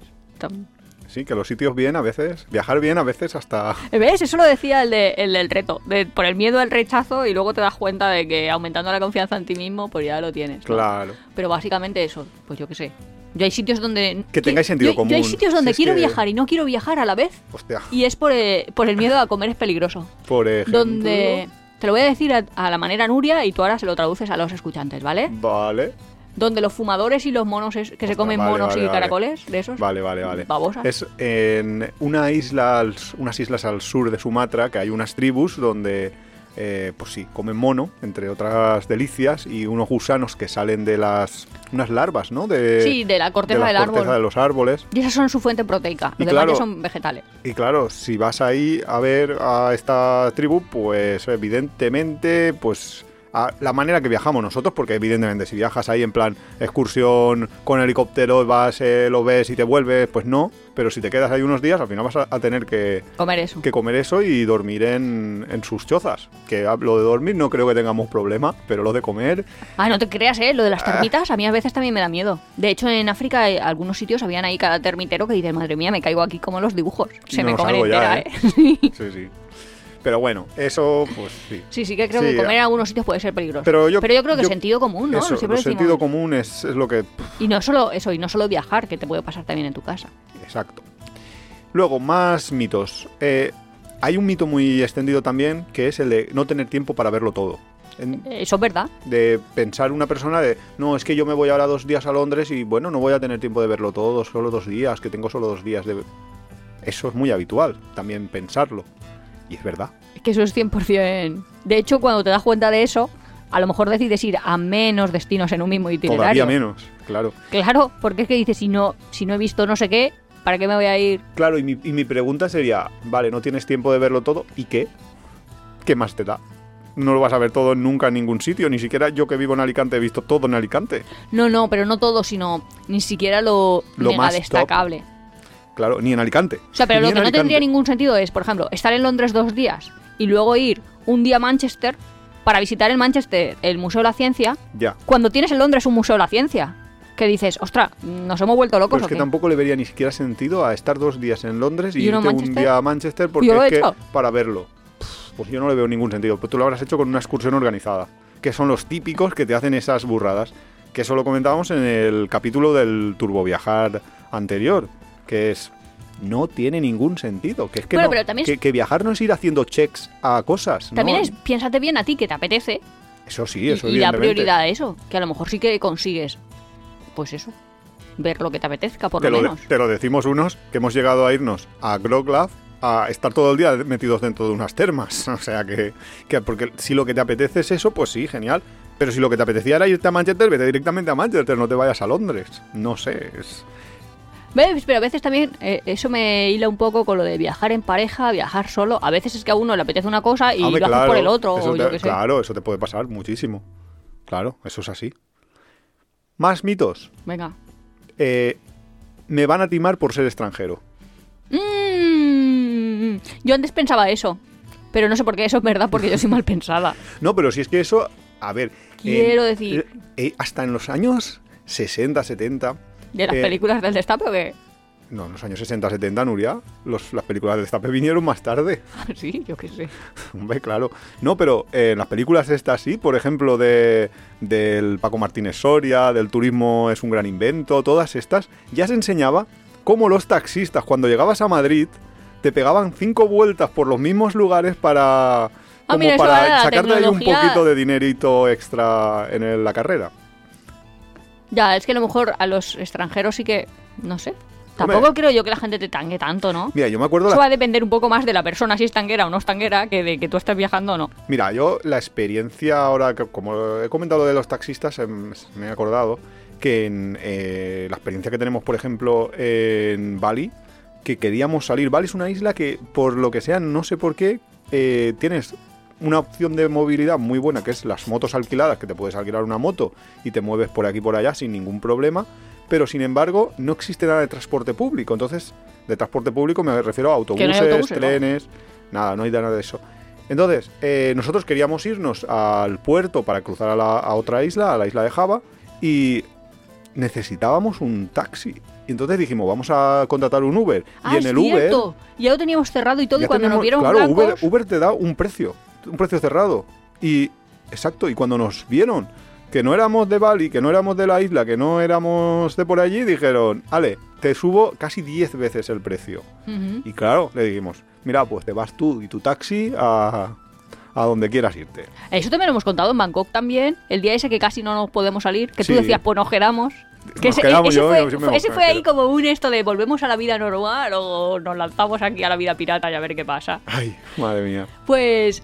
Sí, que los sitios bien a veces, viajar bien a veces hasta... ¿Ves? Eso lo decía el, de- el del reto. de- por el miedo al rechazo y luego te das cuenta de que aumentando la confianza en ti mismo, pues ya lo tienes. ¿no? Claro. Pero básicamente eso, pues yo qué sé. Yo hay sitios donde... Que tengáis sentido yo- yo hay común. sitios donde Si quiero que- viajar y no quiero viajar a la vez. Hostia, Y es por, eh, por el miedo a comer es peligroso. por ejemplo... Donde... Te lo voy a decir a, a la manera Nuria y tú ahora se lo traduces a los escuchantes, ¿vale? Vale, Donde los fumadores y los monos es- que se comen vale, monos vale, y vale. caracoles, de esos. vale, vale, vale. Babosas. Es en una isla, al unas islas al sur de Sumatra, que hay unas tribus donde, eh, pues sí, comen mono, entre otras delicias, y unos gusanos que salen de las... unas larvas, ¿no? De, Sí, de la corteza de la del corteza árbol. de los árboles. Y esas son su fuente proteica. Y Los demás claro- ya son vegetales. Y claro, si vas ahí a ver a esta tribu, pues evidentemente, pues a la manera que viajamos nosotros, porque evidentemente si viajas ahí en plan excursión con helicóptero, vas, eh, lo ves y te vuelves, pues no. Pero si te quedas ahí unos días, al final vas a, a tener que, Comer eso. que comer eso y dormir en, en sus chozas. Que lo de dormir no creo que tengamos problema, pero lo de comer, Ah, no te creas, ¿eh? Lo de las Ah. termitas a mí a veces también me da miedo. De hecho, en África, eh, algunos sitios habían ahí cada termitero que dices, madre mía, me caigo aquí como los dibujos. Se No me comen ya, entera, ¿eh? ¿eh? sí, sí. Pero bueno, eso, pues sí. sí, sí que creo Sí, que comer en algunos sitios puede ser peligroso. Pero yo- creo que yo- sentido común, ¿no? Eso, Siempre el decimos- sentido común es, es lo que Y no solo eso, y no solo viajar, que te puede pasar también en tu casa. Exacto. Luego, más mitos. Eh, hay un mito muy extendido también, que es el de no tener tiempo para verlo todo. En- Eso es verdad. de pensar una persona de, no, es que yo me voy ahora dos días a Londres y bueno, no voy a tener tiempo de verlo todo, solo dos días, que tengo solo dos días de... Eso es muy habitual, también pensarlo. Y es verdad. Es que eso es 100%. De hecho, cuando te das cuenta de eso, a lo mejor decides ir a menos destinos en un mismo itinerario. Todavía menos, claro. Claro, porque es que dices, si no, si no he visto no sé qué, ¿para qué me voy a ir? Claro, y mi, y mi pregunta sería, vale, no tienes tiempo de verlo todo, ¿y qué? ¿Qué más te da? No lo vas a ver todo nunca en ningún sitio, ni siquiera yo que vivo en Alicante he visto todo en Alicante. No, no, pero no todo, sino ni siquiera lo, Lo mega más top. Claro, ni en Alicante. O sea, pero Ni lo que no tendría ningún sentido es, por ejemplo, estar en Londres dos días y luego ir un día a Manchester para visitar en Manchester el Museo de la Ciencia, Ya. cuando tienes en Londres un Museo de la Ciencia. Que dices, ostras, ¿nos hemos vuelto locos Pero es que qué? tampoco le vería ni siquiera sentido a estar dos días en Londres y, ¿Y uno irte un día a Manchester porque es que para verlo. Pues yo no le veo ningún sentido. Pero tú lo habrás hecho con una excursión organizada. Que son los típicos que te hacen esas burradas. Que eso lo comentábamos en el capítulo del turboviajar anterior. Que es. No tiene ningún sentido. Que es que, Bueno, no- pero también es- que, que viajar no es ir haciendo checks a cosas. ¿no? También es, piénsate bien a ti que te apetece Eso sí, y, eso y da evidentemente. prioridad a eso, que a lo mejor sí que consigues, pues eso, ver lo que te apetezca, por te lo de- menos. te lo decimos unos que hemos llegado a irnos a Groglaf a estar todo el día metidos dentro de unas termas. O sea que, que porque si lo que te apetece es eso, pues sí, genial. Pero si lo que te apetecía era irte a Manchester, vete directamente a Manchester, no te vayas a Londres. No sé, es... ¿Ves? Pero a veces también eh, eso me hila un poco con lo de viajar en pareja, viajar solo. A veces es que a uno le apetece una cosa y Hombre, lo claro, por el otro, eso o te- yo sé. Claro, eso te puede pasar muchísimo. Claro, eso es así. Más mitos. Venga. Eh, me van a timar por ser extranjero. Mm, yo antes pensaba eso, pero no sé por qué eso es verdad, porque yo soy mal pensada. No, pero si es que eso, a ver. Quiero decir- eh, hasta en los años 60, 70. ¿De las eh, películas del destape o qué? No, en los años 60, 70, Nuria. Los, las películas de destape vinieron más tarde. sí, yo qué sé. Hombre, claro. No, pero eh, en las películas estas sí, por ejemplo, de del Paco Martínez Soria, del turismo es un gran invento, todas estas, ya se enseñaba cómo los taxistas, cuando llegabas a Madrid, te pegaban cinco vueltas por los mismos lugares para, como Ah, mira, para sacarte ahí un poquito de dinerito extra en el- la carrera. Ya, es que a lo mejor a los extranjeros sí que, no sé. Tampoco Hombre. creo yo que la gente te tangue tanto, ¿no? Mira, yo me acuerdo... Eso la- va a depender un poco más de la persona, si es tanguera o no es tanguera, que de que tú estés viajando o no. Mira, yo la experiencia ahora, que como he comentado de los taxistas, em, me he acordado que en eh, la experiencia que tenemos, por ejemplo, en Bali, que queríamos salir. Bali es una isla que, por lo que sea, no sé por qué, eh, tienes una opción de movilidad muy buena, que es las motos alquiladas, que te puedes alquilar una moto y te mueves por aquí y por allá sin ningún problema. Pero sin embargo, no existe nada de transporte público. Entonces, de transporte público me refiero a autobuses, autobuses, ¿no? trenes, nada, no hay nada de eso. Entonces, eh, nosotros queríamos irnos al puerto para cruzar a, la- a otra isla, a la isla de Java, y necesitábamos un taxi. Y entonces dijimos, vamos a contratar un Uber. Ah, y en es el Uber. Ya lo teníamos cerrado y todo, y cuando nos vieron claro, Uber, blancos... Uber te da un precio, un precio cerrado. Y, exacto, y cuando nos vieron que no éramos de Bali, que no éramos de la isla, que no éramos de por allí, dijeron, Ale, te subo casi 10 veces el precio. Y claro, le dijimos, mira, pues te vas tú y tu taxi a, a donde quieras irte. Eso también lo hemos contado en Bangkok también. El día ese que casi no nos podemos salir, que Sí. tú decías, pues nos quedamos. Que ese, quedamos, ese yo- fue, yo ese fue ahí como un esto de volvemos a la vida normal o nos lanzamos aquí a la vida pirata y a ver qué pasa. Ay, madre mía. Pues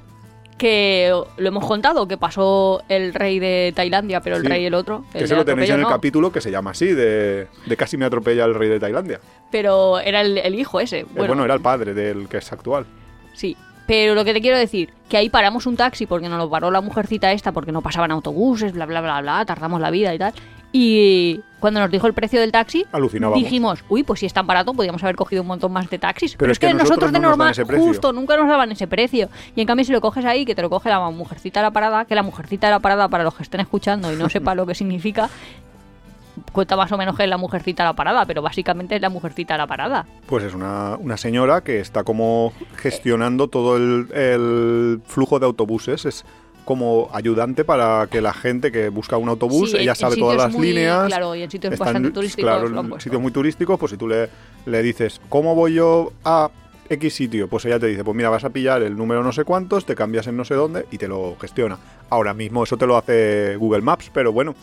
que lo hemos contado, que pasó el rey de Tailandia, pero el Sí. rey el otro. Que eso lo tenéis en el no. capítulo que se llama así, de, de Casi me atropella el rey de Tailandia. Pero era el, el hijo ese. Eh, Bueno, Bueno, era el padre del que es actual. Sí. Pero lo que te quiero decir, que ahí paramos un taxi porque nos lo paró la mujercita esta, porque no pasaban autobuses, bla, bla, bla, bla, tardamos la vida y tal. Y cuando nos dijo el precio del taxi, Alucinábamos. dijimos, uy, pues si es tan barato, podríamos haber cogido un montón más de taxis. Pero es que nosotros de no normal, justo, nunca nos daban ese precio. Y en cambio, si lo coges ahí, que te lo coge la mujercita de la parada, que la mujercita de la parada, para los que estén escuchando y no sepan lo que significa, cuenta más o menos que es la mujercita de la parada, pero básicamente es la mujercita de la parada. Pues es una, una señora que está como gestionando todo el, el flujo de autobuses. Es como ayudante para que la gente que busca un autobús, Sí, ella en sabe todas las muy- líneas. claro, y en sitios están, bastante turísticos Claro, en sitios muy turísticos, pues si tú le, le dices, ¿cómo voy yo a X sitio? Pues ella te dice, pues mira, vas a pillar el número no sé cuántos, te cambias en no sé dónde y te lo gestiona. Ahora mismo eso te lo hace Google Maps, pero bueno,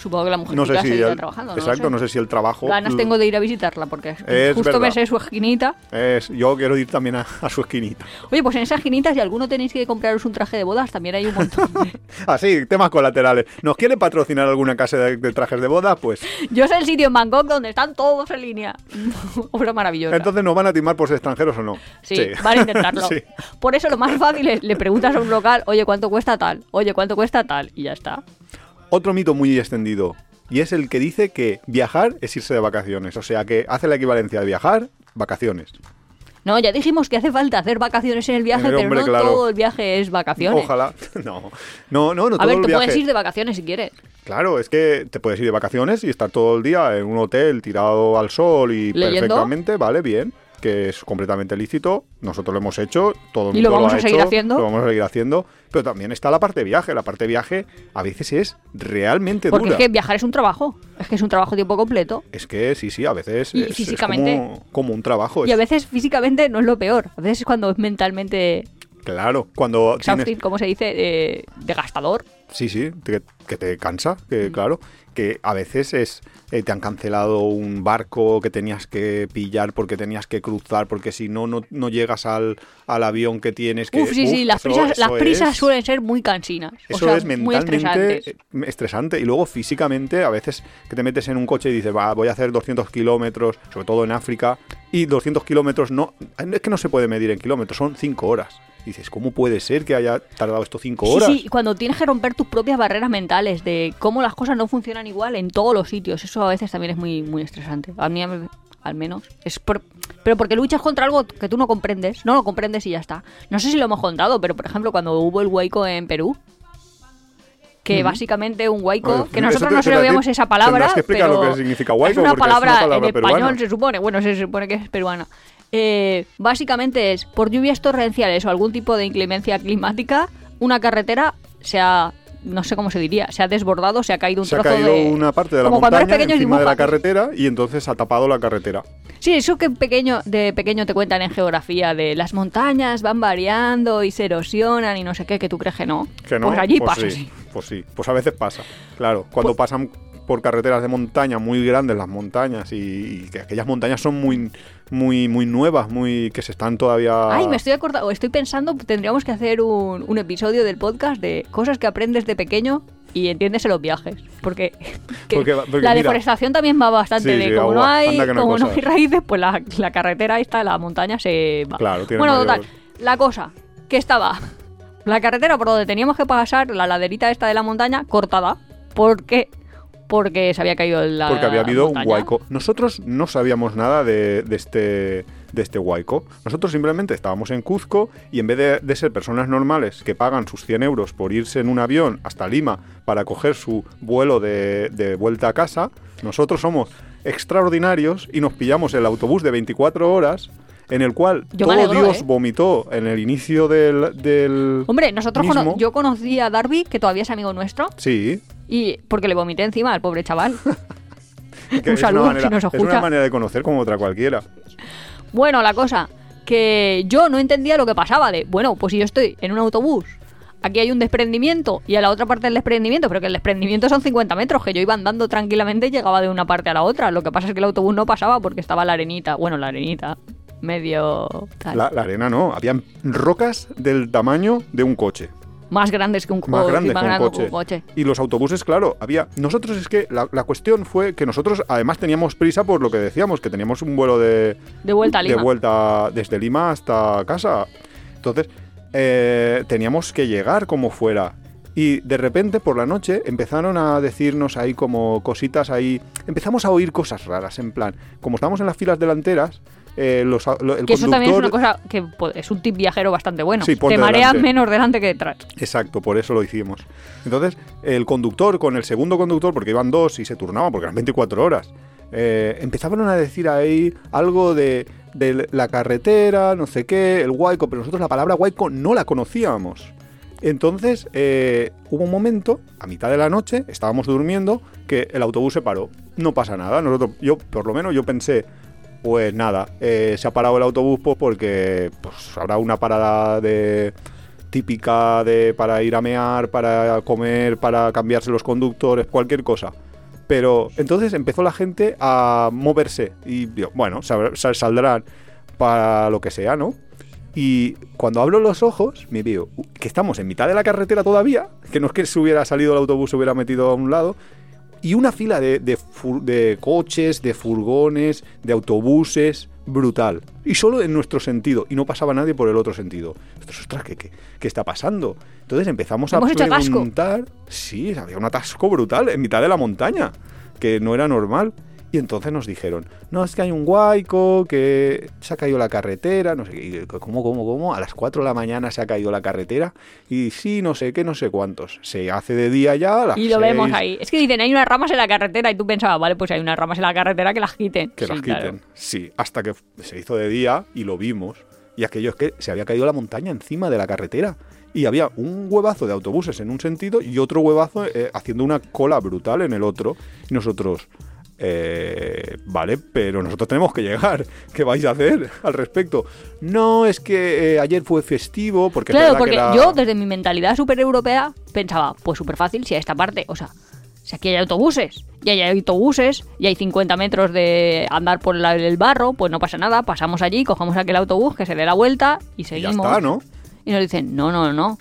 Supongo que la no mujercita sé si el, trabajando. exacto, no, no sé. si el trabajo Ganas tengo de ir a visitarla porque Es justo me verdad. sé su esquinita. es, yo quiero ir también a, a su esquinita. Oye, pues en esas esquinitas, si alguno tenéis que compraros un traje de bodas, también hay un montón. de- Así, temas colaterales. ¿Nos quiere patrocinar alguna casa de, de trajes de boda? Pues Yo sé el sitio en Bangkok donde están todos en línea. Obra maravillosa. entonces nos van a timar por ser extranjeros o no. Sí, van a intentarlo. Sí. Por eso lo más fácil es le preguntas a un local, oye, ¿cuánto cuesta tal? Oye, ¿cuánto cuesta tal? Y ya está. Otro mito muy extendido. Y es el que dice que viajar es irse de vacaciones. O sea que hace la equivalencia de viajar, vacaciones. No, ya dijimos que hace falta hacer vacaciones en el viaje, Eh, pero hombre, no claro. todo el viaje es vacaciones. Ojalá. No, no, no, no A todo ver, el viaje. puedes ir de vacaciones si quieres. Claro, es que te puedes ir de vacaciones y estar todo el día en un hotel tirado al sol y ¿Leyendo? perfectamente, vale, bien, que es completamente lícito. Nosotros lo hemos hecho, todo el ¿Y mundo lo vamos ha a seguir hecho, haciendo? Lo vamos a seguir haciendo, pero también está la parte viaje. La parte viaje a veces es realmente Porque dura. es que viajar es un trabajo. Es que es un trabajo tiempo completo. Es que sí, sí, a veces Y es, es físicamente. como, como un trabajo. Y a es- veces físicamente no es lo peor. A veces es cuando es mentalmente Claro, cuando exhausting, como se dice, eh, desgastador. Sí, sí, que, que te cansa, que Mm. claro, que a veces es eh, te han cancelado un barco que tenías que pillar porque tenías que cruzar, porque si no, no, no llegas al, al avión que tienes que... Uf, sí, sí, las eso- prisas, las prisas es- suelen ser muy cansinas. o Eso sea, es muy mentalmente estresantes. eh, estresante. Y luego físicamente, a veces que te metes en un coche y dices, va, voy a hacer 200 kilómetros, sobre todo en África, y 200 kilómetros no... Es que no se puede medir en kilómetros, son 5 horas. Y dices, ¿cómo puede ser que haya tardado esto 5 Sí, horas? sí, cuando tienes que romper tus propias barreras mentales de cómo las cosas no funcionan igual en todos los sitios. Eso a veces también es muy, muy estresante. A mí, al menos. Es por- pero porque luchas contra algo que tú no comprendes. No lo comprendes y ya está. No sé si lo hemos contado, pero por ejemplo, cuando hubo el hueco en Perú, que básicamente un huaico, Bueno, que nosotros no sabíamos esa palabra, que pero lo que significa huaico, es una porque es una palabra, palabra en español se supone, bueno, se supone que es peruana. Eh, básicamente es, por lluvias torrenciales o algún tipo de inclemencia climática, una carretera se ha, no sé cómo se diría, se ha desbordado, se ha caído un Se ha caído de... una parte de la como montaña encima de la carretera y entonces ha tapado la carretera. Sí, eso que pequeño, de pequeño te cuentan en geografía, de las montañas van variando y se erosionan y no sé qué, que tú crees que no. Que no, Pues allí pues pasa, sí, sí. Pues sí, pues a veces pasa. Claro, cuando pasan por carreteras de montaña muy grandes las montañas y, y que aquellas montañas son muy muy muy nuevas, muy que se están todavía Ay, me estoy acordando, estoy pensando, tendríamos que hacer un, un episodio del podcast de cosas que aprendes de pequeño y entiendes en los viajes. Porque, Porque porque la mira- deforestación también va bastante Sí, de sí, como no hay, no como no hay raíces, pues la, la carretera esta, la montaña se va. Claro, tiene bueno, mayor- total, la cosa, que estaba la carretera por donde teníamos que pasar, la laderita esta de la montaña, cortada. ¿Por qué? Porque se había caído la porque había habido montaña. un huaico. Nosotros no sabíamos nada de, de este de este huaico. Nosotros simplemente estábamos en Cuzco y en vez de, de ser personas normales que pagan sus 100 euros por irse en un avión hasta Lima para coger su vuelo de, de vuelta a casa, nosotros somos extraordinarios y nos pillamos el autobús de 24 horas en el cual Yo todo alegro, Dios ¿eh? vomitó en el inicio del... del Hombre, nosotros mismo. yo conocí a Darby, que todavía es amigo nuestro, Sí, y porque le vomité encima al pobre chaval. que Un es, saludo, una manera, si nos es una manera de conocer como otra cualquiera. Bueno, la cosa, que yo no entendía lo que pasaba de, bueno, pues si yo estoy en un autobús, aquí hay un desprendimiento y a la otra parte del desprendimiento, pero que el desprendimiento son 50 metros, que yo iba andando tranquilamente y llegaba de una parte a la otra. Lo que pasa es que el autobús no pasaba porque estaba la arenita, bueno, la arenita, medio... tal, La, la arena no, habían rocas del tamaño de un coche. Más grandes que un, Más co- grande más que un grande coche. que un coche. Y los autobuses, claro, había. Nosotros es que la, la cuestión fue que nosotros además teníamos prisa por lo que decíamos, que teníamos un vuelo de, De vuelta a Lima. de vuelta desde Lima hasta casa. Entonces, eh, teníamos que llegar como fuera. Y de repente por la noche empezaron a decirnos ahí como cositas ahí. Empezamos a oír cosas raras, en plan, como estábamos en las filas delanteras, eh, los, lo- el Que eso también es una conductor- cosa que es un tip viajero bastante bueno. Sí, Te mareas menos delante que detrás. Exacto, por eso lo hicimos. Entonces, el conductor con el segundo conductor, porque iban dos y se turnaban, porque eran 24 horas, eh, empezaban a decir ahí algo de, de la carretera, no sé qué, el huaico, pero nosotros la palabra huaico no la conocíamos. Entonces, eh, hubo un momento, a mitad de la noche, estábamos durmiendo, que el autobús se paró. No pasa nada. Nosotros, yo, por lo menos, yo pensé, pues nada, eh, se ha parado el autobús pues, porque pues, habrá una parada de típica de para ir a mear, para comer, para cambiarse los conductores, cualquier cosa. Pero entonces empezó la gente a moverse y bueno, sal- sal- saldrán para lo que sea, ¿no? Y cuando abro los ojos, me veo que estamos en mitad de la carretera todavía, que no es que se hubiera salido el autobús, se hubiera metido a un lado, y una fila de, de coches, de furgones, de autobuses, brutal. Y solo en nuestro sentido, y no pasaba nadie por el otro sentido. Ostras, ostras, ¿qué, qué, qué está pasando? Entonces empezamos a preguntar. Sí, había un atasco brutal en mitad de la montaña, que no era normal. Y entonces nos dijeron, no, es que hay un huaico, que se ha caído la carretera, no sé qué. ¿Cómo, cómo, cómo? A las 4 de la mañana se ha caído la carretera. Y sí, no sé qué, no sé cuántos. Se hace de día ya a las Y lo vemos ahí. Es que dicen, hay unas ramas en la carretera y tú pensabas, vale, pues hay unas ramas en la carretera que las quiten. Que Sí, las claro. quiten. Sí, hasta que se hizo de día y lo vimos. Y aquello es que se había caído la montaña encima de la carretera. Y había un huevazo de autobuses en un sentido y otro huevazo eh, haciendo una cola brutal en el otro. Y nosotros, eh, vale, pero nosotros tenemos que llegar. ¿Qué vais a hacer al respecto? No, es que eh, ayer fue festivo porque... Claro, porque que era- yo desde mi mentalidad súper europea pensaba, pues súper fácil si a esta parte, o sea, si aquí hay autobuses, y hay autobuses, y hay 50 metros de andar por el barro, pues no pasa nada, pasamos allí, cogemos aquel autobús que se dé la vuelta y Y ya seguimos. está, ¿no? Y nos dicen, no, no, no,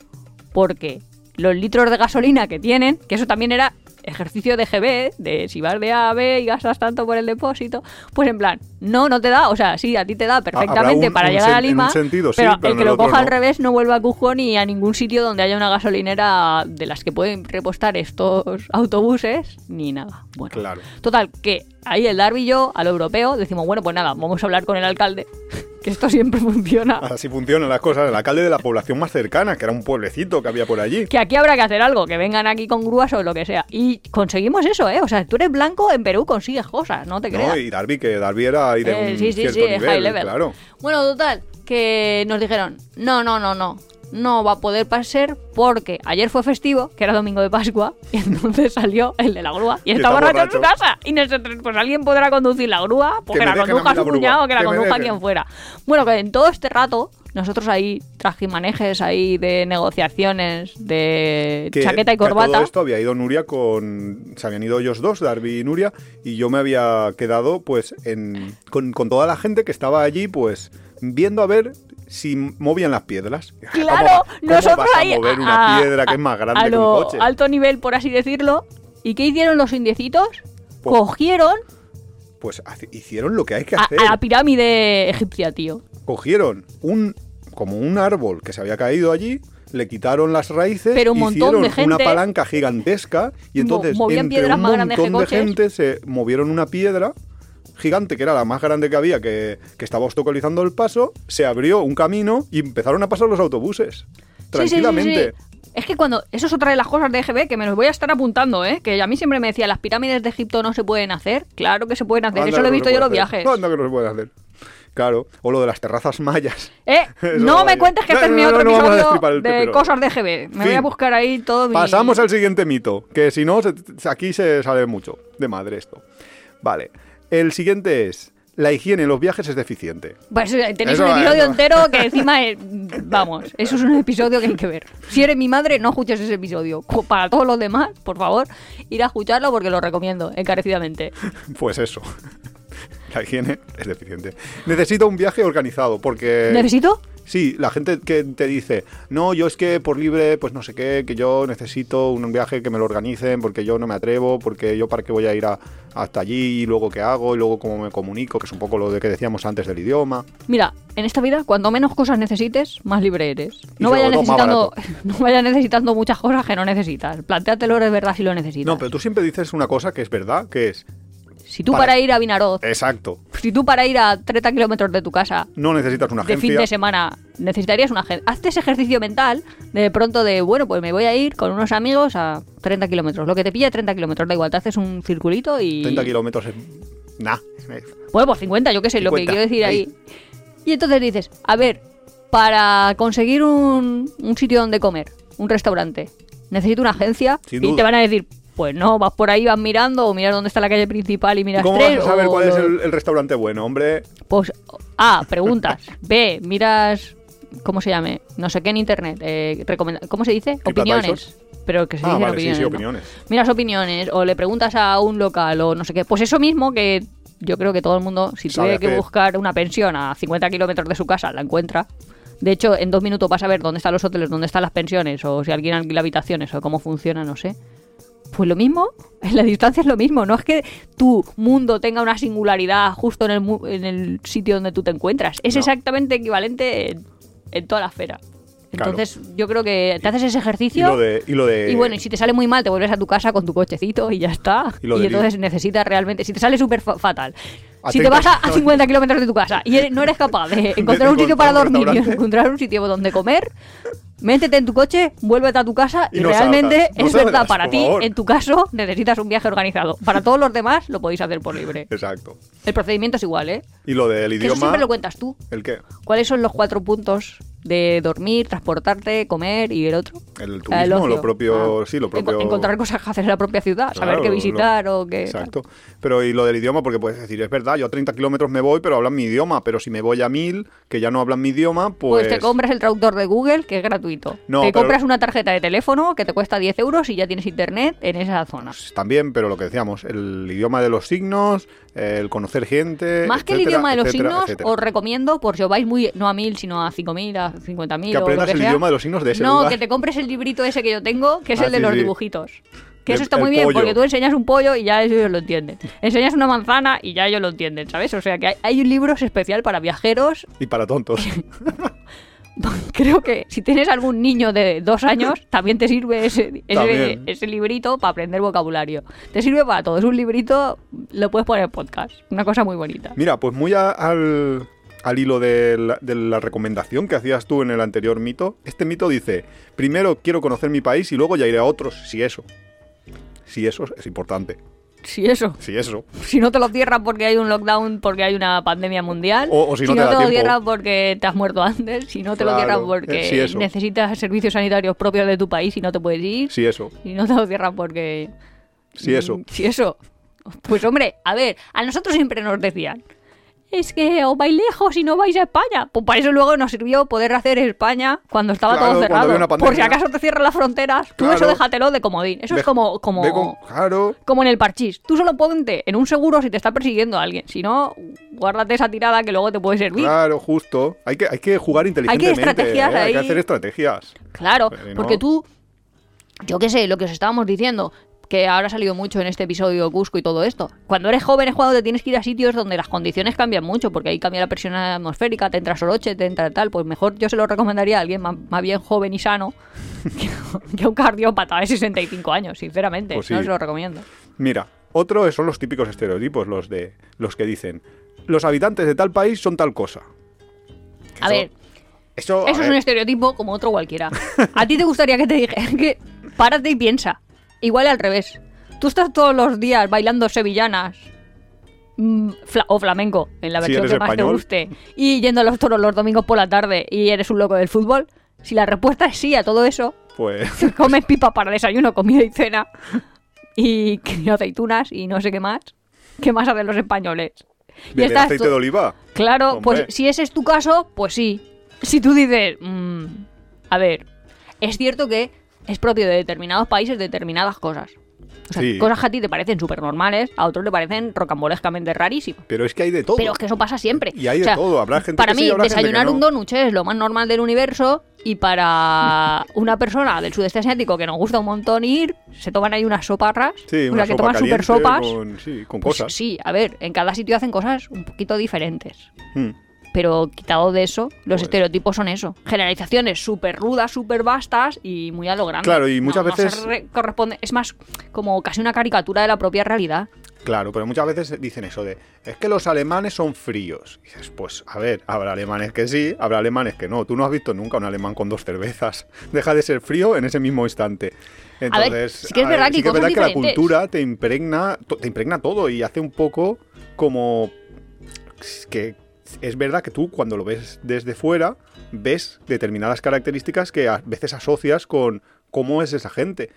porque los litros de gasolina que tienen, que eso también era ejercicio de GB, de si vas de A a B y gastas tanto por el depósito, pues en plan, no, no te da, o sea, sí, a ti te da perfectamente un- para un llegar a Lima, sentido, sí, pero, el que el lo coja al revés no vuelve a Cujón ni a ningún sitio donde haya una gasolinera de las que pueden repostar estos autobuses, ni nada. Bueno, Claro. Total, que ahí el Darby y yo, a lo europeo, decimos, bueno, pues nada, vamos a hablar con el alcalde, que esto siempre funciona. Así funcionan las cosas. El alcalde de la población más cercana, que era un pueblecito que había por allí. Que aquí habrá que hacer algo, que vengan aquí con grúas o lo que sea. Y conseguimos eso, ¿eh? O sea, tú eres blanco, en Perú consigues cosas, no te creas. No, y Darby, que Darby era ahí de Eh, un sí, sí, cierto sí, nivel, high level. claro. Bueno, total, que nos dijeron, no, no, no, no, no va a poder pasar porque ayer fue festivo, que era domingo de Pascua, y entonces salió el de la grúa y, Y está borracho en su casa. Y nosotros, pues alguien podrá conducir la grúa, pues Que la dejen a conduzca mí su cuñado, que la dejen. quien fuera. Bueno, que en todo este rato, nosotros ahí trajimanejes ahí de negociaciones, de Que- chaqueta y corbata. todo esto había ido Nuria con. Se habían ido ellos dos, Darby y Nuria, y yo me había quedado, pues, en, con, con toda la gente que estaba allí, pues, viendo a ver si movían las piedras. Claro, ¿Cómo, cómo nosotros vas a mover una a- piedra que es más grande a que lo un coche? alto nivel, por así decirlo. ¿Y qué hicieron los indiecitos? Pues- Cogieron Pues hicieron lo que hay que hacer. a la pirámide egipcia, tío. Cogieron un como un árbol que se había caído allí, le quitaron las raíces, Pero un hicieron de gente- una palanca gigantesca y entonces entre un que montón de gente se movieron una piedra gigante que era la más grande que había que, que estaba obstaculizando el paso, se abrió un camino y empezaron a pasar los autobuses Sí, sí, sí, sí. tranquilamente. Es que cuando. Eso es otra de las cosas de EGB que me los voy a estar apuntando, ¿eh? Que a mí siempre me decía, las pirámides de Egipto no se pueden hacer. Claro que se pueden hacer. Anda eso lo he no visto yo en los viajes. Anda que no se puede hacer. Claro, o lo de las terrazas mayas. Eh, no me vaya. cuentes que No, este es no, mi no, otro no episodio de pepero. cosas de EGB. Me voy a buscar ahí todo mi... Pasamos al siguiente mito, que si no, se- aquí se sale mucho de madre esto. Vale, el siguiente es, la higiene en los viajes es deficiente. Pues eh, tenéis Eso, un episodio entero que encima es... Vamos, eso es un episodio que hay que ver. Si eres mi madre, no escuches ese episodio. Para todos los demás, por favor, ir a escucharlo porque lo recomiendo encarecidamente. Pues eso, la higiene es deficiente. Necesito un viaje organizado, porque... ¿Necesito? Sí, la gente que te dice, no, yo es que por libre, pues no sé qué, que yo necesito un viaje que me lo organicen, porque yo no me atrevo, porque yo para qué voy a ir a- hasta allí y luego qué hago y luego cómo me comunico, que es un poco lo de que decíamos antes del idioma. Mira, en esta vida, cuanto menos cosas necesites, más libre eres. No vayas necesitando, no vayas necesitando muchas cosas que no necesitas. Plantéatelo de verdad si lo necesitas. No, pero tú siempre dices una cosa que es verdad, que es, si tú para- para ir a Vinaroz, exacto, si tú para ir a 30 kilómetros de tu casa no necesitas una de fin agencia. de semana necesitarías una agencia. Hazte ese ejercicio mental de pronto de, bueno, pues me voy a ir con unos amigos a 30 kilómetros. Lo que te pilla 30 kilómetros, da igual, te haces un circulito y... 30 kilómetros es... Nah. Bueno, pues 50, yo qué sé, lo que 50, quiero decir ahí. ahí. Y entonces dices, a ver, para conseguir un, un sitio donde comer, un restaurante, necesito una agencia Sin y duda. te van a decir, pues no, vas por ahí, vas mirando o miras dónde está la calle principal y miras ¿Cómo tres. vas a saber o cuál es el, el restaurante bueno, hombre? Pues, A, preguntas. B, miras, ¿cómo se llame? No sé qué en internet. Eh, recomenda- ¿Cómo se dice? Opiniones. Pero que se Ah, dicen vale, sí, opiniones. sí, ¿no? opiniones. Miras opiniones o le preguntas a un local o no sé qué. Pues eso mismo que yo creo que todo el mundo, si Sabe tiene que buscar una pensión a 50 kilómetros de su casa, la encuentra. De hecho, en dos minutos vas a ver dónde están los hoteles, dónde están las pensiones, o si alguien alquila habitaciones, o cómo funciona, no sé. Pues lo mismo, en la distancia es lo mismo. No es que tu mundo tenga una singularidad justo en el, mu- en el sitio donde tú te encuentras. Es No. exactamente equivalente en, en toda la esfera. Claro. Entonces, yo creo que te haces ese Y ejercicio. lo de... Y, lo de Y bueno, y si te sale muy mal, te vuelves a tu casa con tu cochecito y ya está. Y entonces necesitas realmente. Si te sale súper fa- fatal. A si te 30 vas a, a 50 kilómetros de tu casa y no eres capaz de encontrar un sitio para dormir encontrar un sitio donde comer, métete en tu coche, vuélvete a tu casa y, Y no realmente no es verdad. Para ti, favor. en tu caso, necesitas un viaje organizado. Para todos los demás, lo podéis hacer por libre. Exacto. El procedimiento es igual, ¿eh? Y lo del Que eso idioma... siempre lo cuentas tú. ¿El qué? ¿Cuáles son los cuatro puntos de dormir, transportarte, comer y el otro? El el turismo, ocio. lo propio... Ah. Sí, lo propio... Encontrar cosas que hacer en la propia ciudad, saber qué lo- visitar o qué. Exacto. Pero y lo del idioma, porque puedes decir, es verdad, yo a 30 kilómetros me voy, pero hablan mi idioma. Pero si me voy a 1000, que ya no hablan mi idioma, pues... Pues te compras el traductor de Google, que es gratuito. No, te pero- compras una tarjeta de teléfono que te cuesta 10 euros y ya tienes internet en esa zona. Pues también, pero lo que decíamos, el idioma de los signos, el conocer gente... Más que el idioma de los etcétera, signos, etcétera. os recomiendo, por si os vais muy, no a 1000, sino a 5000, a 50.000 Que o lo aprendas que el sea. idioma de los signos de ese No, lugar. que te compres el librito ese que yo tengo, que es Ah, el de sí, los sí. dibujitos. Que eso está muy bien, pollo. porque tú enseñas un pollo y ya ellos lo entienden. Enseñas una manzana y ya ellos lo entienden, ¿sabes? O sea que hay, hay un libro especial para viajeros Y para tontos. creo que si tienes algún niño de dos años, también te sirve ese, ese, librito para aprender vocabulario. Te sirve para todo. Es un librito, lo puedes poner en podcast. Una cosa muy bonita. Mira, pues muy a- al, al hilo de la, de la recomendación que hacías tú en el anterior mito, este mito dice, primero quiero conocer mi país y luego ya iré a otros, si eso. Si eso es importante. Si eso. Si eso. Si no te lo cierran porque hay un lockdown, porque hay una pandemia mundial. O- o si no te no da te lo cierran porque te has muerto antes. Si no te lo cierran porque necesitas servicios sanitarios propios de tu país y no te puedes ir. Si eso. Si no te lo cierran porque... Si eso. Si eso. Pues hombre, a ver, a nosotros siempre nos decían, es que os vais lejos y no vais a España. Pues para eso luego nos sirvió poder hacer España cuando estaba Claro, todo cerrado. Por si acaso te cierran las fronteras, tú Claro. eso déjatelo de comodín. Eso es como, como, ve con- claro. como en el parchís. Tú solo ponte en un seguro si te está persiguiendo alguien. Si no, guárdate esa tirada que luego te puede servir. Claro, justo. Hay que, hay que jugar inteligentemente. estrategias ¿eh? Hay que ahí. hacer estrategias. Claro, no- porque tú, yo qué sé, lo que os estábamos diciendo, que ahora ha salido mucho en este episodio Cusco y todo esto. Cuando eres joven es cuando te tienes que ir a sitios donde las condiciones cambian mucho, porque ahí cambia la presión atmosférica, te entra soroche, te entra tal. Pues mejor yo se lo recomendaría a alguien más, más bien joven y sano que, que a un cardiópata de 65 años, sinceramente. Pues sí. No se lo recomiendo. Mira, otro son los típicos estereotipos, los de los que dicen los habitantes de tal país son tal cosa. A Eso- ver, Eso, a Eso es un estereotipo como otro cualquiera. ¿A ti te gustaría que te dijeran que párate y piensa? Igual al revés. Tú estás todos los días bailando sevillanas mm, fla- o flamenco, en la Si versión que más te guste, y yendo a los toros los domingos por la tarde y eres un loco del fútbol. Si la respuesta es sí a todo eso, pues comes pipa para desayuno, comida y cena, y, aceitunas y no sé qué más, ¿qué más hacen los españoles? Y estás aceite de oliva. Claro, Hombre. pues si ese es tu caso, pues sí. Si tú dices, mm, a ver, es cierto que es propio de determinados países determinadas cosas. O sea, Sí. cosas que a ti te parecen súper normales, a otros le parecen rocambolescamente rarísimas. Pero es que hay de todo. Pero es que eso pasa siempre. Y hay O de sea, todo. Habrá gente para que sí, mí, habrá gente que desayunar no. un donut es lo más normal del universo y para una persona del sudeste asiático que nos gusta un montón ir, se toman ahí unas soparras, Sí, o una sea, que sopa toman caliente sopas. Con, sí, con Pues cosas. sí, a ver, en cada sitio hacen cosas un poquito diferentes. Mm. Pero quitado de eso, los Pues- estereotipos son eso. Generalizaciones súper rudas, súper vastas y muy a lo grande. Claro, y muchas No- veces- re- corresponde, es más como casi una caricatura de la propia realidad. Claro, pero muchas veces dicen eso de, es que los alemanes son fríos. Y dices, pues a ver, habrá alemanes que sí, habrá alemanes que no. Tú no has visto nunca un alemán con dos cervezas. Deja de ser frío en ese mismo instante. Entonces, sí que es a verdad ver, que sí que es verdad que la cultura te impregna, te impregna todo y hace un poco como que es verdad que tú cuando lo ves desde fuera ves determinadas características que a veces asocias con cómo es esa gente.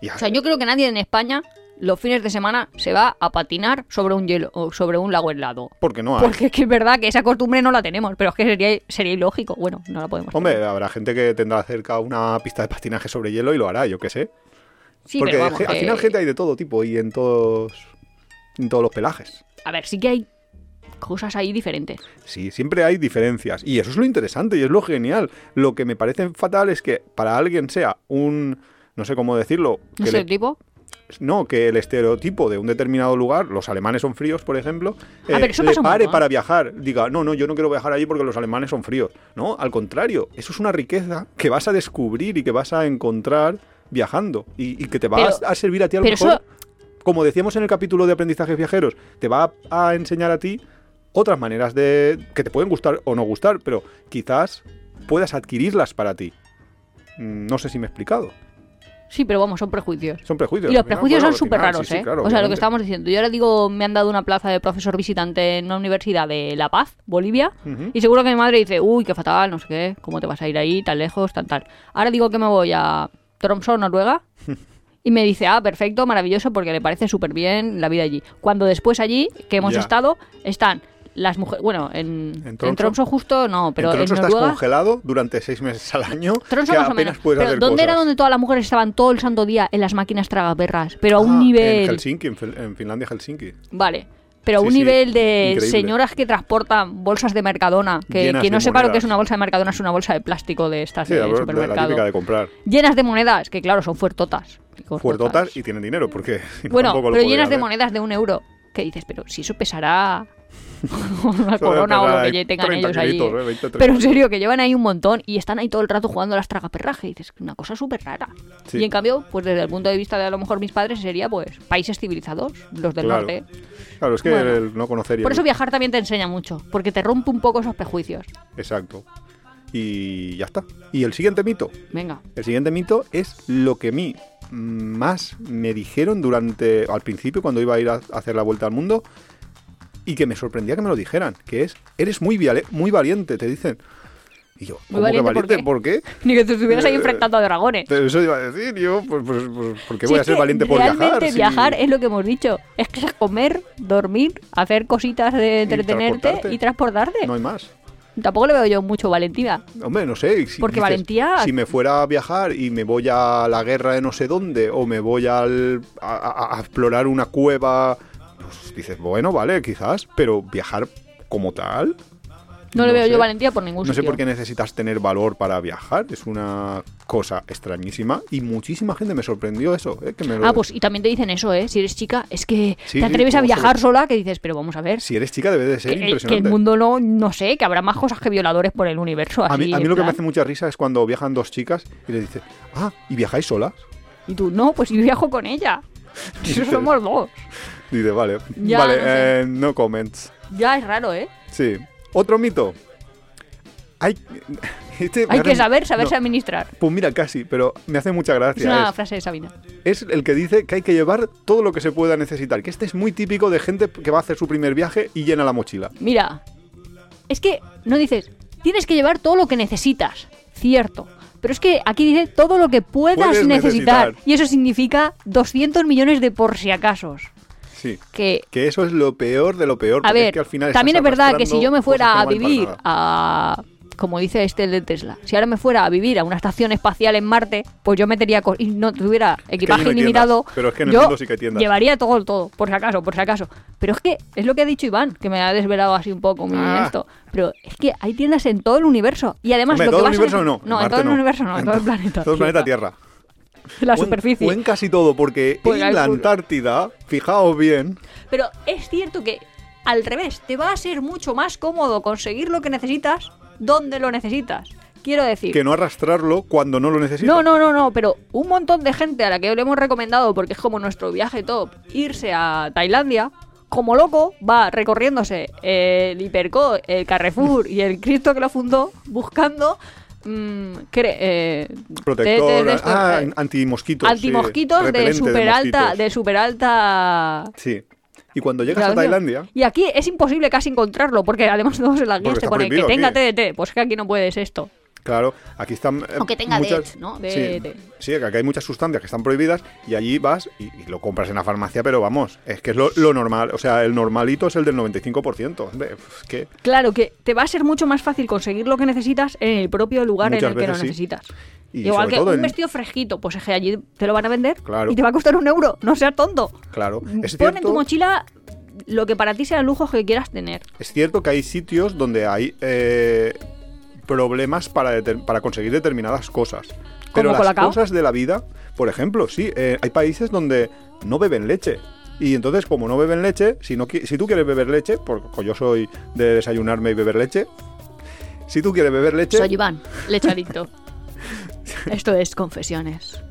Y O sea, yo creo que nadie en España los fines de semana se va a patinar sobre un hielo o sobre un lago helado. porque no hay. Porque es que es verdad que esa costumbre no la tenemos, pero es que sería, sería ilógico. Bueno, no la podemos. Hombre, tener. habrá gente que tendrá cerca una pista de patinaje sobre hielo y lo hará, yo qué sé. sí, Porque pero vamos, al que- final gente hay de todo tipo y en todos en todos los pelajes. A ver, sí que hay cosas ahí diferentes. Sí, siempre hay diferencias y eso es lo interesante y es lo genial. Lo que me parece fatal es que para alguien sea un no sé cómo decirlo, No sé, le- tipo. no, que el estereotipo de un determinado lugar, los alemanes son fríos, por ejemplo, Ah, le un pare para viajar, diga, no, no, yo no quiero viajar allí porque los alemanes son fríos. No, al contrario, eso es una riqueza que vas a descubrir y que vas a encontrar viajando y, y que te va Pero- a, a servir a ti a lo mejor, eso- como decíamos en el capítulo de aprendizajes viajeros, te va a, a enseñar a ti otras maneras de que te pueden gustar o no gustar, pero quizás puedas adquirirlas para ti. Mm, No sé si me he explicado. Sí, pero vamos, son prejuicios. Son prejuicios. Y los prejuicios son súper raros, sí, sí, ¿eh? claro, o sea, lo que estábamos diciendo. Yo ahora digo, me han dado una plaza de profesor visitante en una universidad de La Paz, Bolivia, y seguro que mi madre dice, uy, qué fatal, no sé qué, ¿cómo te vas a ir ahí tan lejos, tan tal? Ahora digo que me voy a Tromsø, Noruega, y me dice, ah, perfecto, maravilloso, porque le parece súper bien la vida allí. Cuando después allí, que hemos estado, están las mujeres, bueno, en, ¿En? Tromsø justo no, pero en en, Tromsø estás Noruega... congelado durante seis meses al año. Tromsø que más o menos. puedes Pero hacer ¿dónde era donde todas las mujeres estaban todo el santo día en las máquinas tragaperras? Pero a un Ah, nivel... En Helsinki, en, Finlandia, Helsinki. Vale. Pero a Sí, un sí, nivel de increíble. señoras que transportan bolsas de Mercadona, que Llenas quien no de sepa lo que es una bolsa de Mercadona es una bolsa de plástico de estas Sí, de la, la- la supermercado. típica de comprar. Llenas de monedas, que claro, son fuertotas. Fuertotas y tienen dinero, porque Bueno, pero llenas de monedas de un euro. Que dices, pero si eso pesará una corona o lo que ya tengan ellos allí. ¿eh? 20, Pero en serio, que llevan ahí un montón y están ahí todo el rato jugando a las tragaperraje. Y dices, una cosa súper rara. Sí. Y en cambio, pues desde el punto de vista de a lo mejor mis padres, sería pues países civilizados, los del Claro. norte. Claro, es que Bueno. el no conocer y Por eso viajar también te enseña mucho, porque te rompe un poco esos prejuicios. Exacto. Y ya está. Y el siguiente mito. Venga. El siguiente mito es lo que a mí más me dijeron durante, al principio, cuando iba a ir a hacer la vuelta al mundo, y que me sorprendía que me lo dijeran, que es, eres muy, muy valiente, te dicen. Y yo, Muy ¿cómo que valiente, ¿por ¿Por qué? Ni que te estuvieras ahí Eh, enfrentando a dragones. Pero Eso iba a decir yo, pues, pues, pues, ¿por qué Si voy a ser valiente por realmente viajar? si- viajar es lo que hemos dicho. Es que es comer, dormir, hacer cositas de entretenerte transportarte. y transportarte. No hay más. Tampoco le veo yo mucho valentía. Hombre, no sé. si Porque dices, valentía- Si me fuera a viajar y me voy a la guerra de no sé dónde, o me voy al- a- a explorar una cueva, pues dices, bueno, vale, quizás, pero viajar como tal. No, le veo sé. yo valentía por ningún No sé por qué necesitas tener valor para viajar. Es una cosa extrañísima y muchísima gente me sorprendió eso. ¿eh? Que me lo- Ah, pues y también te dicen eso, ¿eh? Si eres chica, es que Sí, te sí, atreves a viajar sola, que dices, pero vamos a ver. Si eres chica debe de ser que, el- que impresionante. el mundo no, no sé, que habrá más cosas que violadores por el universo. a mí, a mí en lo que me hace mucha risa es cuando viajan dos chicas y le dices, ah, ¿y viajáis solas? Y tú, no, pues yo viajo con ella. Dices- somos dos. Dice, vale, Ya, vale, no sé. eh, no comments. Ya es raro, ¿eh? Sí. Otro mito. Hay, este Hay que saber, saberse no, administrar. Pues mira, casi, pero me hace mucha Es gracia. una Es, frase de Sabina. es el que dice que hay que llevar todo lo que se pueda necesitar. Que este es muy típico de gente que va a hacer su primer viaje y llena la mochila. Mira, es que no dices, tienes que llevar todo lo que necesitas, cierto. Pero es que aquí dice todo lo que puedas necesitar. necesitar. Y eso significa 200 millones de por si acasos. Sí. Que, Que eso es lo peor de lo peor. a porque es ver, que al final también es verdad que si yo me fuera a que no vivir a... Como dice este de Tesla, si ahora me fuera a vivir a una estación espacial en Marte, pues yo metería y no tuviera equipaje allí no hay ilimitado. tiendas, pero es que en el yo sí que tiendas. Llevaría todo, todo, por si acaso, por si acaso. Pero es que es lo que ha dicho Iván, que me ha desvelado así un poco Ah. esto. Pero es que hay tiendas en todo el universo. Y además Hombre, lo todo que el a universo neces- no. No, en Marte todo el universo no, en todo el planeta. Todo el planeta Tierra. La O en- superficie. O en casi todo, porque Pues en la Antártida, fijaos bien, Pero es cierto que al revés, te va a ser mucho más cómodo conseguir lo que necesitas donde lo necesitas. Quiero decir. que no arrastrarlo cuando no lo necesitas. No, no, no, no, pero un montón de gente a la que le hemos recomendado, porque es como nuestro viaje top, irse a Tailandia, como loco, va recorriéndose el Hiperco, el Carrefour y el Cristo que lo fundó, buscando mm, eh, Protector, de- de- de estos, ah, eh, antimosquitos. sí, de super alta, de super alta Sí. Y cuando llegas a. Tailandia, Y aquí es imposible casi encontrarlo, porque además todos en las guías te está pone que tenga aquí. TDT, pues que aquí no puedes esto. Claro, aquí están. eh, O que tenga muchas, DET, ¿no? De- sí, de- sí, que aquí hay muchas sustancias que están prohibidas y allí vas y, y lo compras en la farmacia, pero vamos, es que es lo, lo normal. O sea, el normalito es el del 95%. Hombre, es que. Claro que te va a ser mucho más fácil conseguir lo que necesitas en el propio lugar Muchas en el que lo sí. necesitas. Y Igual que un en- vestido fresquito, pues es que allí te lo van a vender Claro. y te va a costar un euro, no seas tonto. Claro, es Pon en tu mochila lo que para ti sea lujos que quieras tener. es cierto que hay sitios donde hay eh, problemas para, para conseguir determinadas cosas. Pero ¿Como las Colacao? cosas de la vida, por ejemplo, sí, eh, hay países donde no beben leche. Y entonces, como no beben leche, si, no, si tú quieres beber leche, porque yo soy de desayunarme y beber leche, si tú quieres beber leche, Soy Iván, lechadito. Esto es confesiones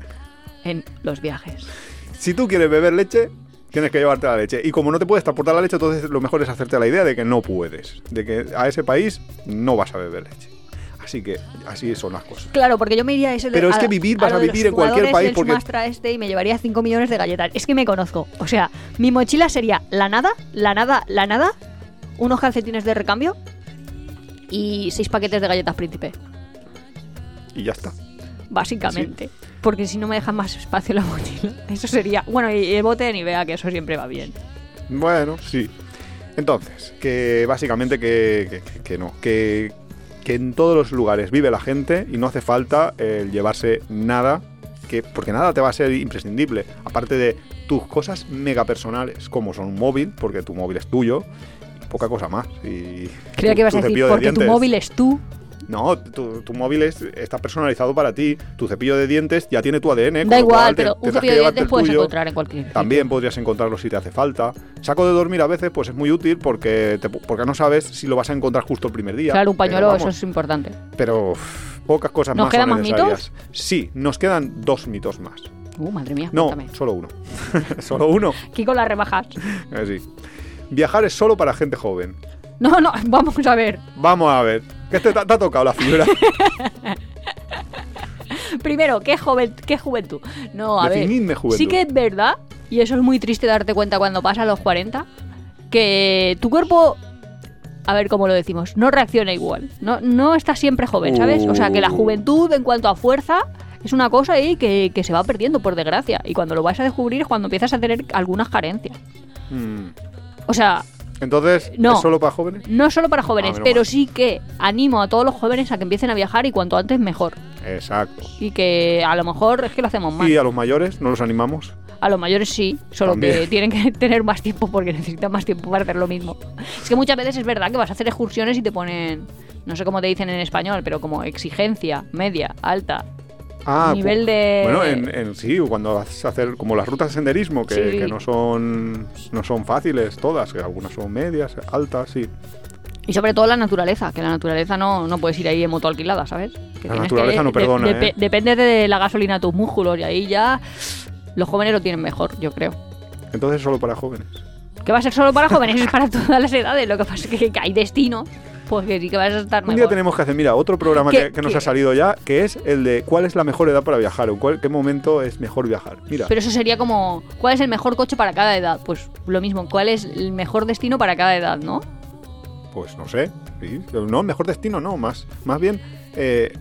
en los viajes. si tú quieres beber leche, tienes que llevarte la leche. Y como no te puedes transportar la leche, entonces lo mejor es hacerte la idea de que no puedes, de que a ese país no vas a beber leche. Así que así son las cosas. Claro, porque yo me iría a ese Pero es que vivir, vas a vivir en cualquier país porque- Sumatra este y me llevaría 5 millones de galletas. Es que me conozco. O sea, mi mochila sería la nada, la nada, la nada, unos calcetines de recambio y seis paquetes de galletas príncipe. Y ya está. Básicamente. Porque si no me dejan más espacio en la mochila. Eso sería. Bueno, y el bote de Nivea, que eso siempre va bien. Bueno, sí. Entonces, que básicamente que, que- que no, que, que en todos los lugares vive la gente y no hace falta el llevarse nada, que, porque nada te va a ser imprescindible, aparte de tus cosas mega personales, como son un móvil, porque tu móvil es tuyo, y poca cosa más. Y Creía tu- que ibas a decir, de porque tu móvil es tú. No, tu, tu móvil es, está personalizado para ti. Tu cepillo de dientes ya tiene tu ADN. Da igual, cual te- pero un cepillo de dientes puedes tuyo. encontrar en cualquier. También podrías encontrarlo si te hace falta. Saco de dormir a veces pues es muy útil porque, te- porque no sabes si lo vas a encontrar justo el primer día. Claro, un Pero pañuelo, vamos, eso es importante. Pero pocas cosas ¿Nos más quedan son más necesarias. Sí, nos quedan dos mitos más. Uh, madre mía, No, cuéntame. solo uno. solo uno. Con las rebajas. Así. Viajar es solo para gente joven. No, no, vamos a ver. Vamos a ver. ¿Qué te, te ha tocado la fibra? Primero, ¿qué, joven, qué juventud? No, a Definidme ver. juventud. Sí que es verdad, y eso es muy triste darte cuenta cuando pasas los 40, que tu cuerpo, a ver cómo lo decimos, no reacciona igual. No, no está siempre joven, ¿sabes? O sea, que la Uh. juventud en cuanto a fuerza es una cosa ahí que, que se va perdiendo, por desgracia. Y cuando lo vas a descubrir es cuando empiezas a tener algunas carencias. Mm. O sea, Entonces, No. ¿es solo para jóvenes? no solo para jóvenes, Ah, pero sí que animo a todos los jóvenes a que empiecen a viajar y cuanto antes mejor. Exacto. Y que a lo mejor es que lo hacemos mal. Y a los mayores no los animamos. A los mayores sí, solo que tienen que tener más tiempo porque necesitan más tiempo para hacer lo mismo. Es que muchas veces es verdad que vas a hacer excursiones y te ponen, no sé cómo te dicen en español, pero como exigencia, media, alta. Ah, Nivel de- Bueno, en, en- sí, cuando vas a hacer como las rutas de senderismo, que, Sí. que no son no son fáciles todas, que algunas son medias, altas, sí. Y sobre todo la naturaleza, que la naturaleza no, no puedes ir ahí en moto alquilada, ¿sabes? Que La naturaleza no perdona, ¿eh? Depende de la gasolina de tus músculos y ahí ya los jóvenes lo tienen mejor, yo creo. Entonces es solo para jóvenes. Que va a ser solo para jóvenes, es para todas las edades. Lo que pasa es que, que hay destinos, pues que sí que vas a estar Un día tenemos que hacer, mira, otro programa ¿Qué- que, que nos ha salido ya, que es el de cuál es la mejor edad para viajar, o cuál- qué momento es mejor viajar. Mira, Pero eso sería como, ¿cuál es el mejor coche para cada edad? Pues lo mismo, ¿cuál es el mejor destino para cada edad, no? pues no sé, sí, no, mejor destino no, más, más bien, eh,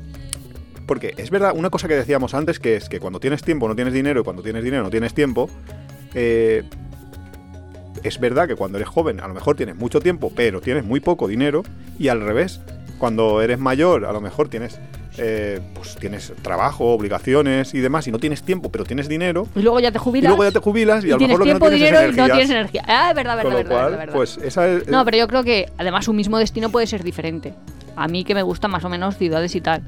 porque es verdad, una cosa que decíamos antes, que es que cuando tienes tiempo no tienes dinero, y cuando tienes dinero no tienes tiempo, eh, es verdad que cuando eres joven a lo mejor tienes mucho tiempo, pero tienes muy poco dinero, y al revés, cuando eres mayor a lo mejor tienes... eh, pues tienes trabajo, obligaciones y demás, y no tienes tiempo, pero tienes dinero, Y luego ya te y jubilas. luego ya te jubilas y, y a lo tienes mejor lo que tiempo, no tienes dinero es y no energía. tienes energía. Ah, es verdad, verdad, Con lo verdad, cual, verdad, verdad. pues esa es... No, pero yo creo que además un mismo destino puede ser diferente. A mí que me gustan más o menos ciudades y tal.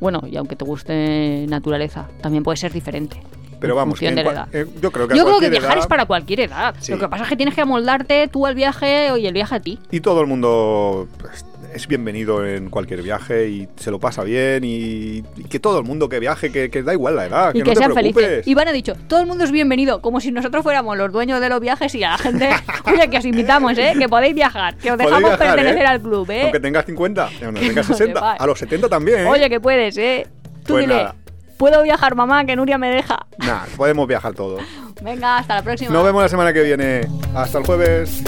Bueno, y aunque te guste naturaleza, también puede ser diferente. Pero vamos, en de la cua- edad. eh, yo creo que a Yo creo que cualquier viajar edad- es para cualquier edad. Sí. Lo que pasa es que tienes que amoldarte tú al viaje y el viaje a ti. Y todo el mundo pues, es bienvenido en cualquier viaje y se lo pasa bien y, y que todo el mundo que viaje, que, que da igual la edad, y que, que no te sean preocupes. felices. Iván ha dicho, todo el mundo es bienvenido, como si nosotros fuéramos los dueños de los viajes y a la gente, oye, que os invitamos, ¿eh? Que podéis viajar, que os dejamos viajar, pertenecer ¿eh? al club, ¿eh? Aunque tengas 50, y aunque tengas no 60, sepas. a los 70 también, ¿eh? Oye, que puedes, ¿eh? Tú Pues dile, nada. Puedo viajar, mamá, que Nuria me deja. Nah, podemos viajar todos. Venga, hasta la próxima. Nos vemos la semana que viene. Hasta el jueves.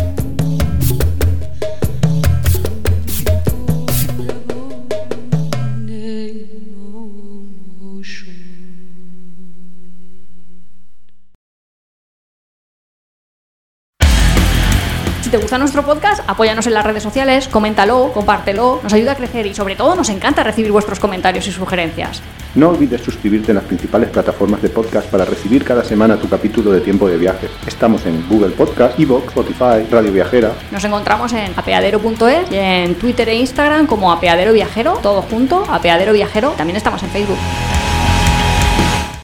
Si te gusta nuestro podcast, apóyanos en las redes sociales, coméntalo, compártelo, nos ayuda a crecer y sobre todo nos encanta recibir vuestros comentarios y sugerencias. No olvides suscribirte en las principales plataformas de podcast para recibir cada semana tu capítulo de tiempo de viaje. Estamos en Google Podcast, Evox, Spotify, Radio Viajera. Nos encontramos en apeadero.es y en Twitter e Instagram como Apeadero Viajero, todo junto, Apeadero Viajero. También estamos en Facebook.